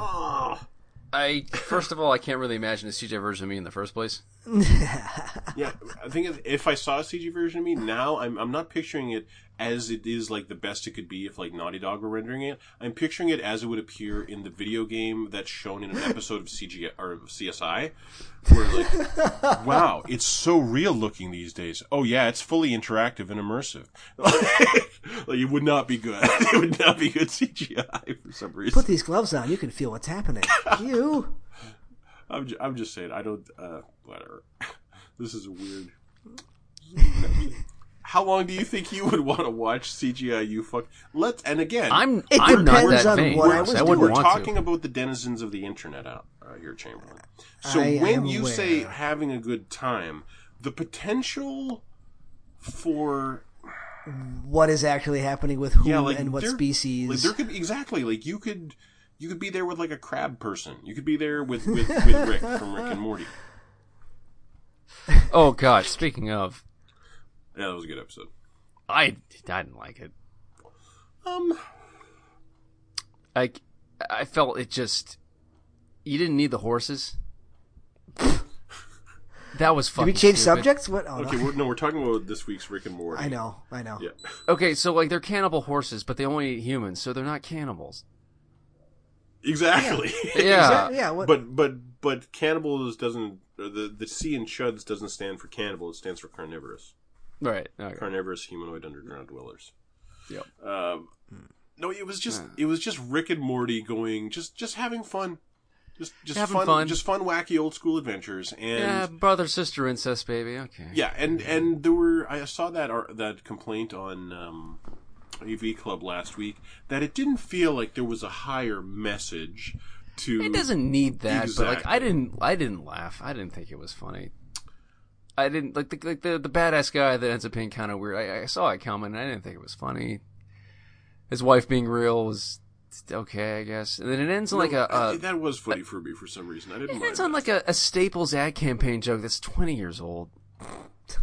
I first of all, I can't really imagine a CG version of me in the first place. [laughs] Yeah, I think if- if I saw a CG version of me now, I'm I'm not picturing it as it is like the best it could be if like Naughty Dog were rendering it. I'm picturing it as it would appear in the video game that's shown in an episode of CG or CSI, where like, [laughs] wow, it's so real looking these days. Oh yeah, it's fully interactive and immersive. [laughs] like it would not be good. [laughs] It would not be good CGI for some reason. Put these gloves on, you can feel what's happening. you. I'm ju- I'm just saying. I don't. Uh, whatever. This is a weird. How long do you think you [laughs] would want to watch CGI? You fuck. Let's and again. I'm It I'm not depends that on vain. what I I, was wouldn't doing. we're talking to. about the denizens of the internet out uh, here, Chamberlain. So I when am you say having a good time, the potential for What is actually happening with whom yeah, like and what there- species? Like, there could be, exactly like you could you could be there with like a crab person. You could be there with with, with Rick from Rick and Morty. [laughs] Oh god, speaking of, Yeah, that was a good episode. I I didn't like it. Um, Like I felt it just you didn't need the horses. [laughs] that was Did we change stupid. subjects? What? Oh, okay, no. we're, no, we're talking about this week's Rick and Morty. I know, I know. Yeah. Okay, so like they're cannibal horses, but they only eat humans, so they're not cannibals. Exactly. Yeah. yeah. What? But but but cannibals doesn't or the the C in Chuds doesn't stand for cannibal. It stands for carnivorous. Right. Okay. Carnivorous humanoid underground dwellers. Yep. Um, no, it was just it was just Rick and Morty going just just having fun. Just just Having fun, fun. just fun wacky old school adventures and Yeah, brother sister incest baby. Okay. Yeah, and and there were I saw that ar- that complaint on um, AV Club last week that it didn't feel like there was a higher message to. It doesn't need that, but like I Exactly. didn't, I didn't laugh. I didn't think it was funny. I didn't like the like the, the badass guy that ends up being kind of weird. I, I saw it coming. and I didn't think it was funny. His wife being real was okay, I guess. And then it ends on like a, I- a that was funny for me for some reason. I didn't it ends on that. like a, a Staples ad campaign joke that's twenty years old.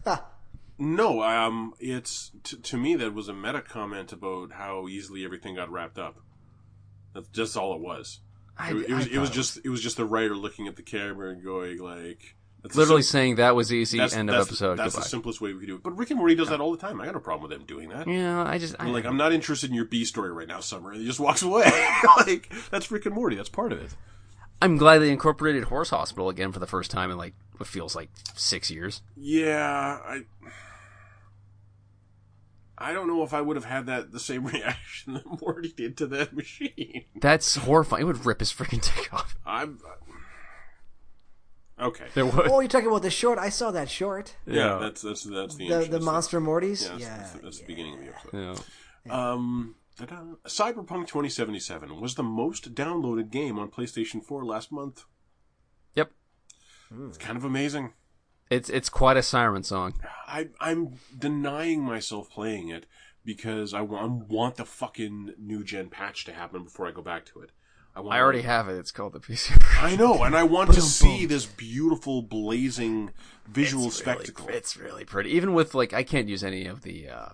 [laughs] no. Um, it's t- to me that was a meta comment about how easily everything got wrapped up. That's just all it was. I, It, it I was it was just it was just the writer looking at the camera and going like. That's literally sim- saying that was easy. that's, End that's of episode. The, that's Goodbye. the simplest way we could do it. But Rick and Morty does that all the time. I got no problem with them doing that. yeah, I just I, like, I'm not interested in your B story right now, Summer. And he just walks away. [laughs] [laughs] like, that's Rick and Morty. That's part of it. I'm glad they incorporated Horse Hospital again for the first time in like what feels like six years. Yeah, I. I don't know if I would have had that the same [laughs] reaction that Morty did to that machine. That's horrifying. It would rip his freaking dick off. I'm. Okay. It would. oh, you're talking about the short? I saw that short. Yeah, that's that's that's the The the monster Mortys. Yeah, that's, Yeah. that's, that's the beginning of the episode. Yeah. Um. Cyberpunk 2077 was the most downloaded game on PlayStation 4 last month. Yep. It's kind of amazing. It's it's quite a siren song. I, I'm denying myself playing it because I want, want the fucking new gen patch to happen before I go back to it. I, want I already have it. It's called the PC. I know, and I want to see this beautiful, blazing visual It's really- spectacle. it's really pretty. Even with like, I can't use any of the uh,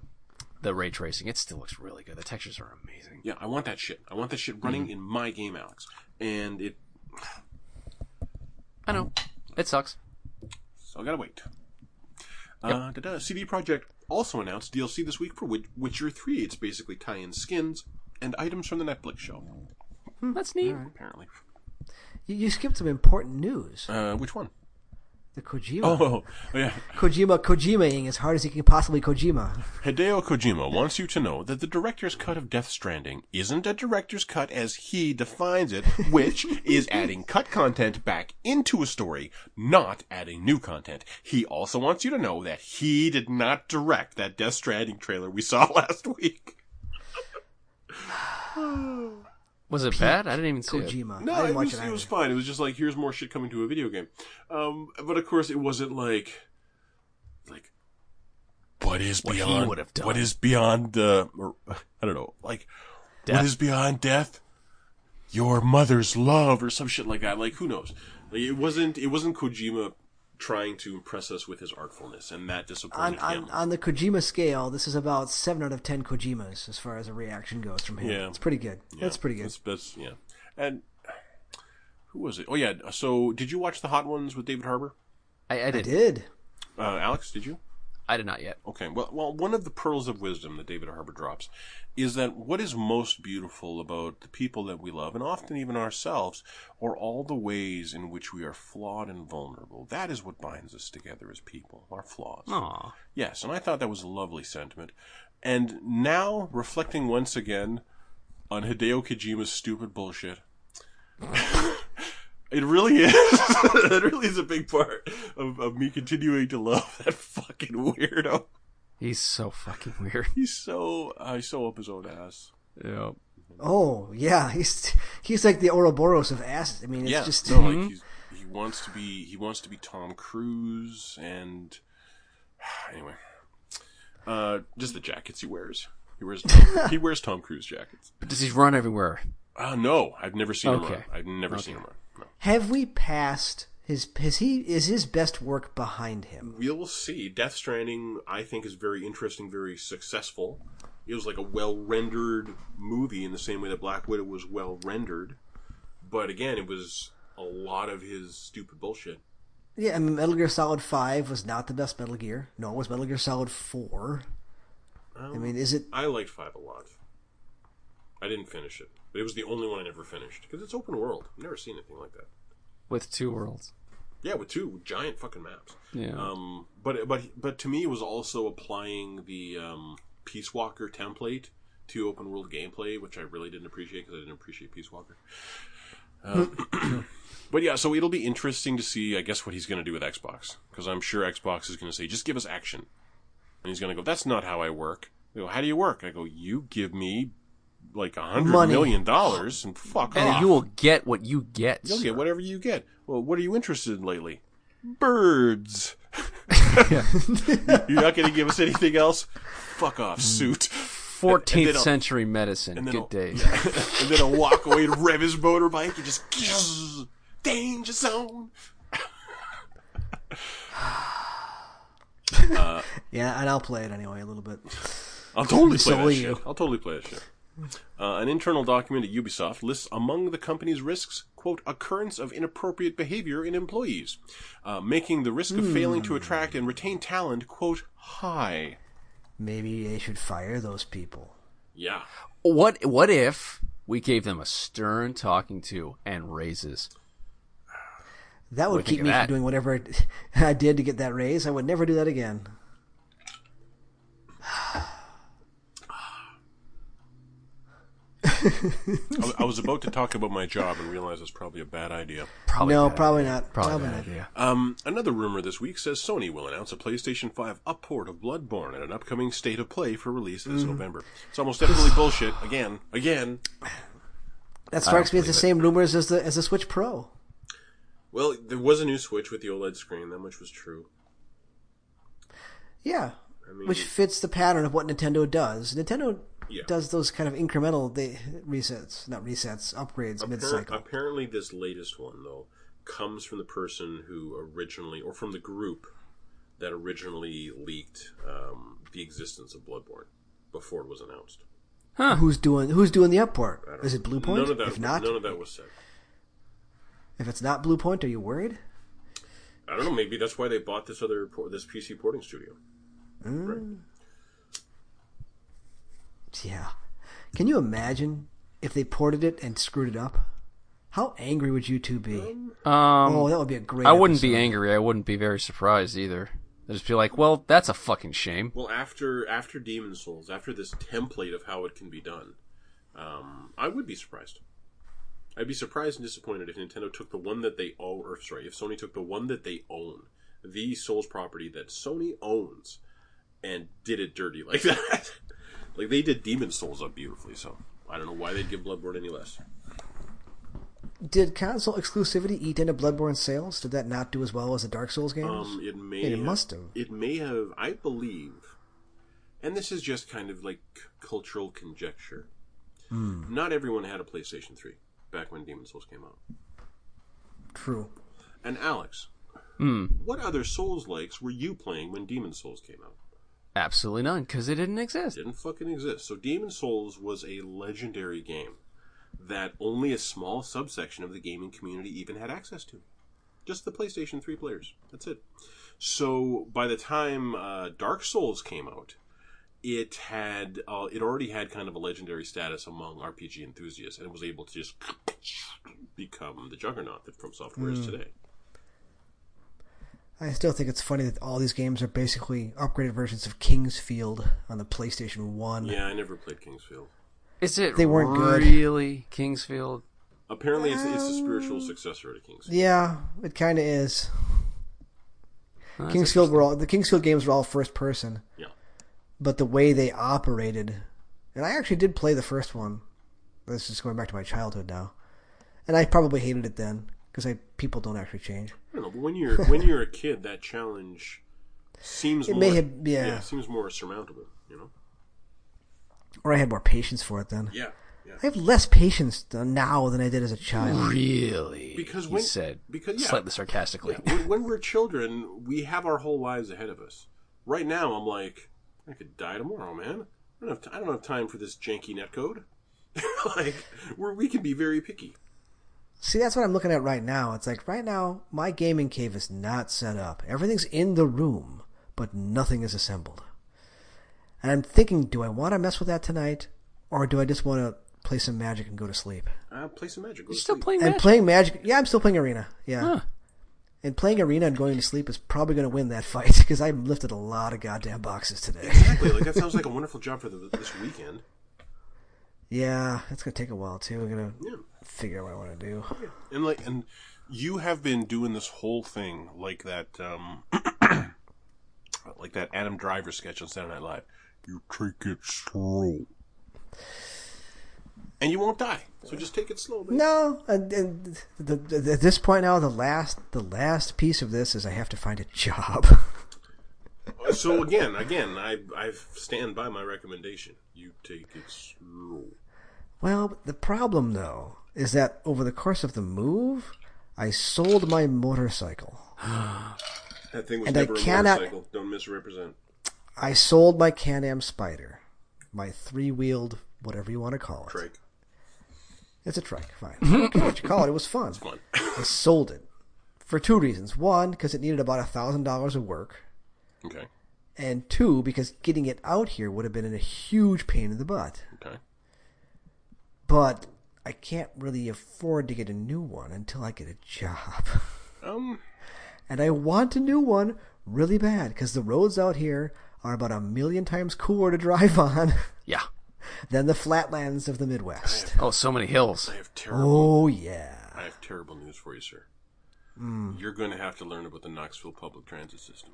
the ray tracing. It still looks really good. The textures are amazing. yeah, I want that shit. I want that shit running Mm-hmm. in my game, Alex. And it, I know. It sucks. so I gotta wait. Uh, da-da. CD Projekt also announced DLC this week for Wit- Witcher 3. It's basically tie-in skins and items from the Netflix show. That's neat. Apparently, You, you skipped some important news. uh, which one? The Kojima. Oh, yeah. Kojima Kojimaing as hard as he can possibly Kojima. Hideo Kojima wants you to know that the director's cut of Death Stranding isn't a director's cut as he defines it, which [laughs] is adding cut content back into a story, not adding new content. He also wants you to know that he did not direct that Death Stranding trailer we saw [laughs] last week. [sighs] [sighs] [sighs] Was it bad? I didn't even see it. Kojima. No, I didn't it watch was, it it was fine. It was just like, here's more shit coming to a video game. Um, but of course, it wasn't like, like, what is What he beyond, would have done. what is beyond the, or, I don't know, like, what Death. is beyond death? Your mother's love or some shit like that. Like, who knows? Like, it wasn't, it wasn't Kojima trying to impress us with his artfulness, and that On, disappointed him. on on the Kojima scale, this is about seven out of ten Kojimas as far as a reaction goes from him. Yeah. It's pretty good. That's pretty good. That's, that's yeah. And who was it? Oh yeah. So did you watch the Hot Ones with David Harbour? I, I I did. did. Uh, Alex, did you? I did not yet. Okay. Well, well, one of the pearls of wisdom that David Harbour drops is that what is most beautiful about the people that we love, and often even ourselves, are all the ways in which we are flawed and vulnerable. That is what binds us together as people, our flaws. Aw. Yes, and I thought that was a lovely sentiment. And now, reflecting once again on Hideo Kojima's stupid bullshit, [laughs] it really is. [laughs] it really is a big part of, of me continuing to love that fucking weirdo. He's so fucking weird. He's so uh, he's so up his own ass. Yeah. Oh yeah, he's he's like the Ouroboros of ass. I mean, it's yeah, just no, like he's, he wants to be he wants to be Tom Cruise, and [sighs] anyway, uh, just the jackets he wears. He wears Tom, [laughs] he wears Tom Cruise jackets. But does he run everywhere? Uh, no, I've never seen him run. I've never seen him run. No. Have we passed his? Has he? Is his best work behind him? We'll see. Death Stranding, I think, is very interesting, very successful. It was like a well rendered movie in the same way that Black Widow was well rendered. But again, it was a lot of his stupid bullshit. Yeah, I mean, Metal Gear Solid Five was not the best Metal Gear. No, it was Metal Gear Solid Four. I um, mean, is it? I liked Five a lot. I didn't finish it, but it was the only one I never finished because it's open world. I've never seen anything like that. With two worlds. Yeah, with two giant fucking maps. Yeah. Um, but but but to me, it was also applying the um, Peace Walker template to open world gameplay, which I really didn't appreciate because I didn't appreciate Peace Walker. Um, [clears throat] but yeah, so it'll be interesting to see, I guess, what he's going to do with Xbox because I'm sure Xbox is going to say, "Just give us action," and he's going to go, "That's not how I work." They go, "How do you work?" I go, "You give me like a hundred Money. million dollars and fuck and off." you will get what you get. You'll get whatever you get. Well, what are you interested in lately? Birds. [laughs] You're not going to give us anything else? Fuck off, suit. 14th I'll- century medicine. Good I'll- day. [laughs] and then he'll walk away and rev his motorbike and just [laughs] danger zone. [sighs] Uh, yeah, and I'll play it anyway a little bit. I'll totally play So that will shit. you. I'll totally play that shit. Uh, an internal document at Ubisoft lists among the company's risks, quote, occurrence of inappropriate behavior in employees, uh, making the risk of failing to attract and retain talent, quote, high. Maybe they should fire those people. Yeah. What What if we gave them a stern talking to and raises? That would keep me of from doing whatever [laughs] I did to get that raise. I would never do that again. [sighs] [sighs] [sighs] I, I was about to talk about my job and realize that's probably a bad idea. Probably no, bad. probably not. Probably, Probably, bad not. idea. Um, another rumor this week says Sony will announce a PlayStation 5 upport of Bloodborne at an upcoming state of play for release this November. It's almost definitely bullshit. Again, again. That strikes me as the it. same rumors as the as the Switch Pro. Well, there was a new Switch with the OLED screen. That much was true. Yeah, I mean, which fits the pattern of what Nintendo does. Nintendo Yeah. does those kind of incremental they, resets, not resets, upgrades mid appar- cycle. apparently, this latest one though comes from the person who originally, or from the group that originally leaked um, the existence of Bloodborne before it was announced. Huh. Who's doing Who's doing the upport? I Is it Bluepoint? None of that. if not, none of that was said. if it's not Bluepoint, are you worried? I don't know. Maybe that's why they bought this other this PC porting studio. Mm. Right. Yeah. Can you imagine if they ported it and screwed it up? How angry would you two be? Um, oh, that would be a great. I wouldn't be angry. I wouldn't be very surprised either. I'd just be like, well, that's a fucking shame. Well, after after Demon Souls, after this template of how it can be done, um, I would be surprised. I'd be surprised and disappointed if Nintendo took the one that they own, or sorry, if Sony took the one that they own, the Souls property that Sony owns, and did it dirty like [laughs] that. Like they did Demon Souls up beautifully, so I don't know why they'd give Bloodborne any less. Did console exclusivity eat into Bloodborne sales? Did that not do as well as the Dark Souls games? Um, it may It have, must have. It may have. I believe, and this is just kind of like cultural conjecture. Hmm. Not everyone had a PlayStation Three back when Demon Souls came out. True. And Alex, Hmm. What other Souls likes were you playing when Demon Souls came out? Absolutely none, because it didn't exist. didn't fucking exist. So Demon Souls was a legendary game that only a small subsection of the gaming community even had access to. Just the PlayStation 3 players. That's it. So by the time uh, Dark Souls came out, it had uh, it already had kind of a legendary status among RPG enthusiasts, and it was able to just become the juggernaut that From Software is today. I still think it's funny that all these games are basically upgraded versions of King's Field on the PlayStation One. Yeah, I never played King's Field. Is it They weren't good. really King's Field? Apparently, it's, it's a um, spiritual successor to King's Field. Yeah, it kind of is. Oh, that's King's Field were all the King's Field games were all first person, Yeah. but the way they operated, and I actually did play the first one. This is going back to my childhood now, and I probably hated it then because I people don't actually change. I don't know, when you're when you're a kid, that challenge seems It more, may have- yeah. seems more surmountable. You know. Or I had more patience for it then. Yeah. Yeah. I have less patience now than I did as a child. Really? Because he when- said, because- yeah. slightly sarcastically. when, when we're children, we have our whole lives ahead of us. Right now, I'm like, I could die tomorrow, man. I don't have, t- I don't have time for this janky netcode. [laughs] like, we're, we can be very picky. See, that's what I'm looking at right now. It's like right now, my gaming cave is not set up. Everything's in the room, but nothing is assembled. And I'm thinking, do I want to mess with that tonight, or do I just want to play some Magic and go to sleep? Uh, play some magic. Go You're to still sleep. playing And Magic? playing Magic, yeah, I'm still playing Arena. Yeah, Huh. and playing Arena and going to sleep is probably going to win that [laughs] fight because I lifted a lot of goddamn boxes today. Exactly. Like that sounds like a wonderful job for the, this weekend. Yeah, it's going to take a while too. I'm going to Yeah. figure out what I want to do. And like, and you have been doing this whole thing like that, um, [clears throat] like that Adam Driver sketch on Saturday Night Live. You take it slow, and you won't die. So just take it slow. baby. No, and, and the, the, at this point now, the last the last piece of this is I have to find a job. [laughs] Uh, so again, again, I I stand by my recommendation. You take it slow. well, the problem though is that over the course of the move, I sold my motorcycle. [gasps] That thing was And I never a cannot- motorcycle. Don't misrepresent. I sold my Can-Am Spyder, my three-wheeled whatever you want to call it. Trike. It's a trike, fine. I don't care what you call it. It was fun. Fun. I sold it for two reasons. One, because it needed about a thousand dollars of work. Okay. and two, because getting it out here would have been a huge pain in the butt. Okay. But I can't really afford to get a new one until I get a job. [laughs] Um. and I want a new one really bad because the roads out here are about a million times cooler to drive [laughs] on Yeah. than the flatlands of the Midwest. Oh, so many hills. I have terrible. Oh, yeah. I have terrible news for you, sir. Hmm. You're going to have to learn about the Knoxville public transit system.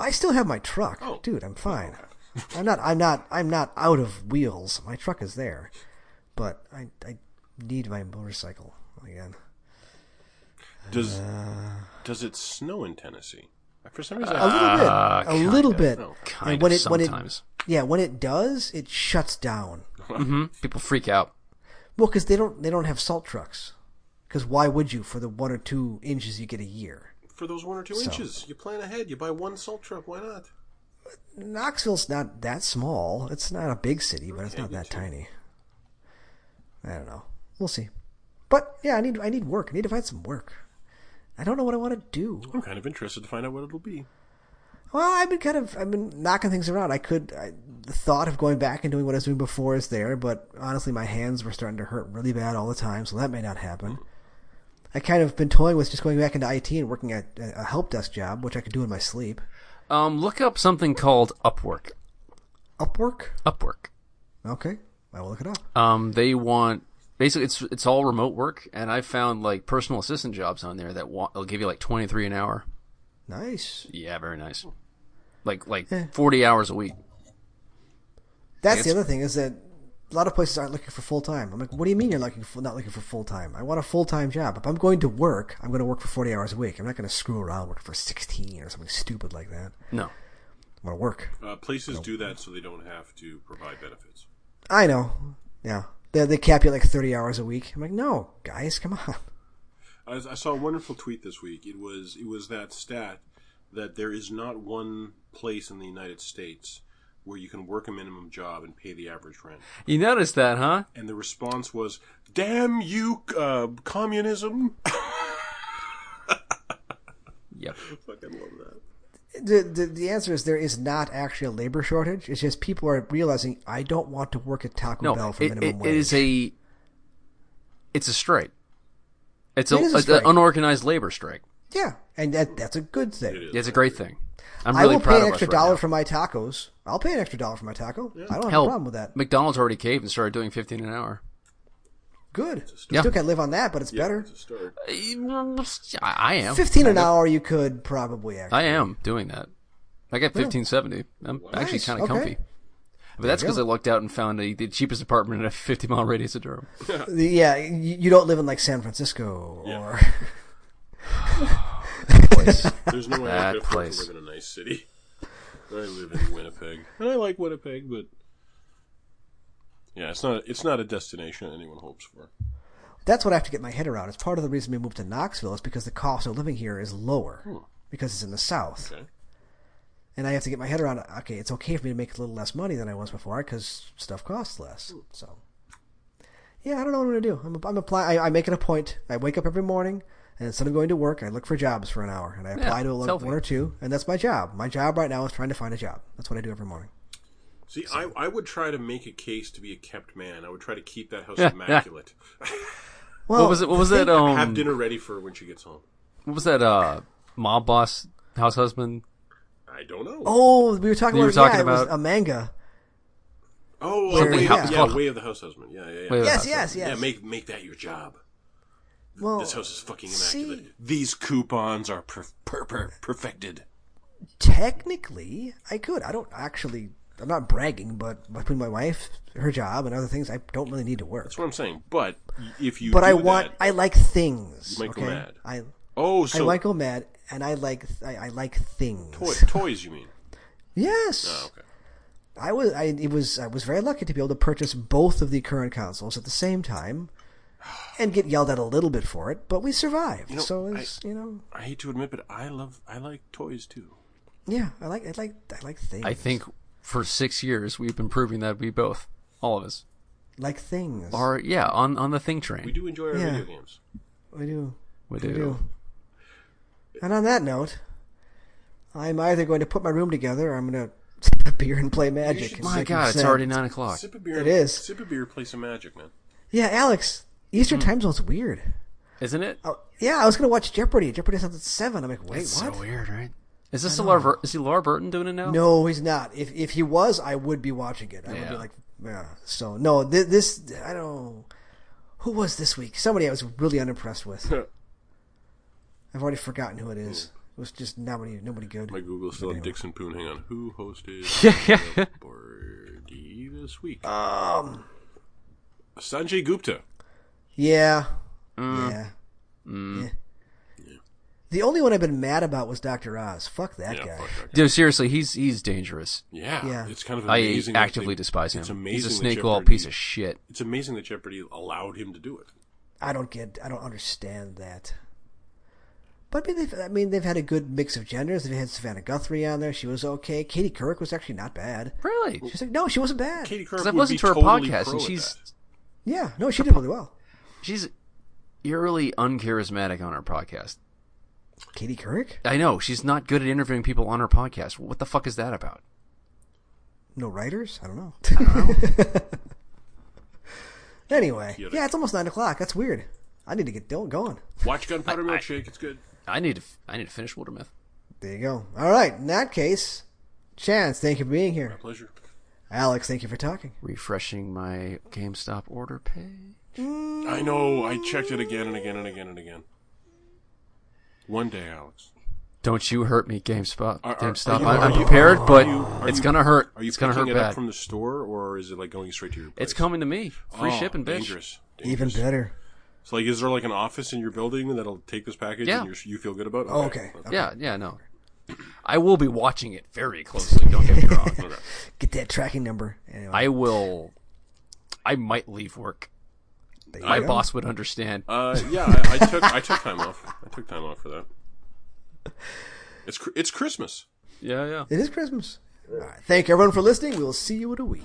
I still have my truck. Oh. Dude, I'm fine. [laughs] I'm not I'm not I'm not out of wheels. My truck is there. But I I need my motorcycle again. Does Does it snow in Tennessee? For some reason, A little bit. Uh, a kind little of. bit. No, kind and when of it when it sometimes. yeah, when it does, it shuts down. hmm People freak out. Well, because they don't they don't have salt trucks. Because why would you for the one or two inches you get a year? For those one or two So- inches, you plan ahead. You buy one salt truck. Why not? Knoxville's not that small. It's not a big city, but it's not that tiny. I don't know. We'll see. But yeah, I need I need work. I need to find some work. I don't know what I want to do. I'm kind of interested to find out what it'll be. Well, I've been kind of I've been knocking things around. I could I, the thought of going back and doing what I was doing before is there, but honestly, my hands were starting to hurt really bad all the time, so that may not happen. I kind of been toying with just going back into IT and working at a help desk job, which I could do in my sleep. Um, look up something called Upwork. Upwork. Upwork. Okay, I will look it up. Um, they want basically it's it's all remote work, and I found like personal assistant jobs on there that want, they'll give you like twenty three an hour. Nice. Yeah, very nice. Like like Yeah. forty hours a week. That's the other thing is that a lot of places aren't looking for full time. I'm like, what do you mean you're looking for, not looking for full time? I want a full time job. If I'm going to work, I'm going to work for 40 hours a week. I'm not going to screw around working for 16 or something stupid like that. No. I want to work. Uh, places do that so they don't have to provide benefits. I know. Yeah. They, they cap you at like 30 hours a week. I'm like, no, guys, come on. I, I saw a wonderful tweet this week. It was it was that stat that there is not one place in the United States where you can work a minimum job and pay the average rent. You noticed that, huh? And the response was, "Damn you, uh, communism!" [laughs] Yep. Fucking love that. The, the the answer is there is not actually a labor shortage. It's just people are realizing I don't want to work at Taco No, Bell for it, minimum it, wage. it is a. It's a strike. It's a, It is a strike. an unorganized labor strike. yeah, and that that's a good thing. It is. It's a great thing. I'm I will proud pay an extra us right dollar now. for my tacos. I'll pay an extra dollar for my taco. I don't have Hell, a problem with that. McDonald's already caved and started doing 15 an hour. Good. Yeah. Still can't live on that, but it's better. It's. Uh, I, I am. Fifteen an hour, you could probably actually. I am doing that. I got 1570. I'm actually kind of okay. comfy. But that's because I looked out and found a, the cheapest apartment in a 50 mile radius of Durham. [laughs] yeah, you, you don't live in like San Francisco or. [sighs] [laughs] There's no way I That could afford place. To live in a nice city. I live in Winnipeg, and [laughs] I like Winnipeg, but yeah, it's not it's not a destination anyone hopes for. That's what I have to get my head around. It's part of the reason we moved to Knoxville is because the cost of living here is lower hmm. because it's in the south, Okay, and I have to get my head around. Okay, it's okay for me to make a little less money than I was before because stuff costs less. Hmm. So, yeah, I don't know what I'm gonna do. I'm I'm apply. I, I make it a point. I wake up every morning. And instead of going to work, I look for jobs for an hour, and I apply to a, lo- one or two, and that's my job. My job right now is trying to find a job. That's what I do every morning. see, I, I would try to make a case to be a kept man. I would try to keep that house Yeah, immaculate. [laughs] Well, What was it? What was that? [laughs] Um, Have dinner ready for her when she gets home. what was that? Uh, mob boss, house husband. I don't know. Oh, we were talking You about, were talking yeah, it was about- a manga. Oh, Where- way, yeah. yeah, called- way of the house husband. Yeah, yeah, yeah. Way Yes, House yes, yes. Yeah, make make that your job. Well, This house is fucking see- immaculate. These coupons are per, per, per, perfected. technically, I could. I don't actually. I'm not bragging, but between my wife, her job, and other things, I don't really need to work. That's what I'm saying. But if you But do I want. that, I like things. You might go okay? mad. I oh, so I so might go mad, and I like I, I like things. toy, [laughs] toys, you mean? Yes. Oh, okay. I was. I it was. I was very lucky to be able to purchase both of the current consoles at the same time, and get yelled at a little bit for it. But we survived. You know, so it's you know. I hate to admit, but I love I like toys too. Yeah, I like. I like. I like things. I think for six years we've been proving that we both, all of us, like things. are yeah on on the thing train. We do enjoy our Yeah. video games. We do. We We do. do. And on that note, I'm either going to put my room together or I'm going [laughs] to sip a beer and play Magic. and My like God, it's already nine o'clock. Sip a beer. It is. Sip a beer. Play some Magic, man. Yeah, Alex, Eastern Hmm. time zone's weird. Isn't it? Oh, yeah, I was going to watch Jeopardy. Jeopardy sounds at 7. I'm like, wait, It's what? so weird, right? Is this a LeVar? Bur- is he LeVar Burton doing it now? No, he's not. If if he was, I would be watching it. I would be like, yeah. So, no, th- this, I don't know. Who was this week? Somebody I was really unimpressed with. [laughs] I've already forgotten who it is. It was just nobody, nobody good. My Google's still on Dickson Poon. Hang on. Who hosted Yeah. [laughs] Jeopardy this week? Um, Sanjay Gupta. Yeah. Mm. Yeah. Yeah. The only one I've been mad about was Dr. Oz. Fuck that Yeah, guy. fuck that guy. Dude, seriously, he's he's dangerous. Yeah, Yeah. it's kind of I amazing. that actively they- despise him. It's amazing. He's a snake oil piece of shit. It's amazing that Jeopardy allowed him to do it. I don't get. I don't understand that. But I mean, they've, I mean, they've had a good mix of genders. They've had Savannah Guthrie on there. She was okay. Katie Couric was actually not bad. Really? She's like, no, she wasn't bad. Katie Couric Because I've would be to her totally podcast, and she's that. Yeah, no, she did really well. She's eerily uncharismatic on her podcast. Katie Couric? I know she's not good at interviewing people on her podcast. What the fuck is that about? No writers? I don't know. [laughs] anyway, Yeah. yeah, it's almost nine o'clock. That's weird. I need to get do- going. Watch Gunpowder Milkshake. It's good. I need to I need to finish Wildermyth. There you go. All right. In that case, Chance, thank you for being here. My pleasure. Alex, thank you for talking. Refreshing my GameStop order page. I know. I checked it again and again and again and again. One day, Alex. Don't you hurt me, GameSpot. Are- are- GameStop. are you- I, are I'm you- prepared, are but you- it's gonna hurt. Are you it's gonna hurt it up bad. from the store, or is it like going straight to your? Place? It's coming to me. Free Oh, shipping, bitch. Dangerous. Even better. So, like, is there like an office in your building that'll take this package Yeah. and you're, you feel good about? it? Oh, okay. Yeah, yeah, no. I will be watching it very closely. Don't get me wrong. Okay. [laughs] Get that tracking number. Anyway. I will. I might leave work There you My go. boss would understand. Uh, [laughs] yeah, I, I took I took time off. I took time off for that. It's it's Christmas. Yeah, yeah. It is Christmas. All right. Thank everyone for listening. We'll see you in a week.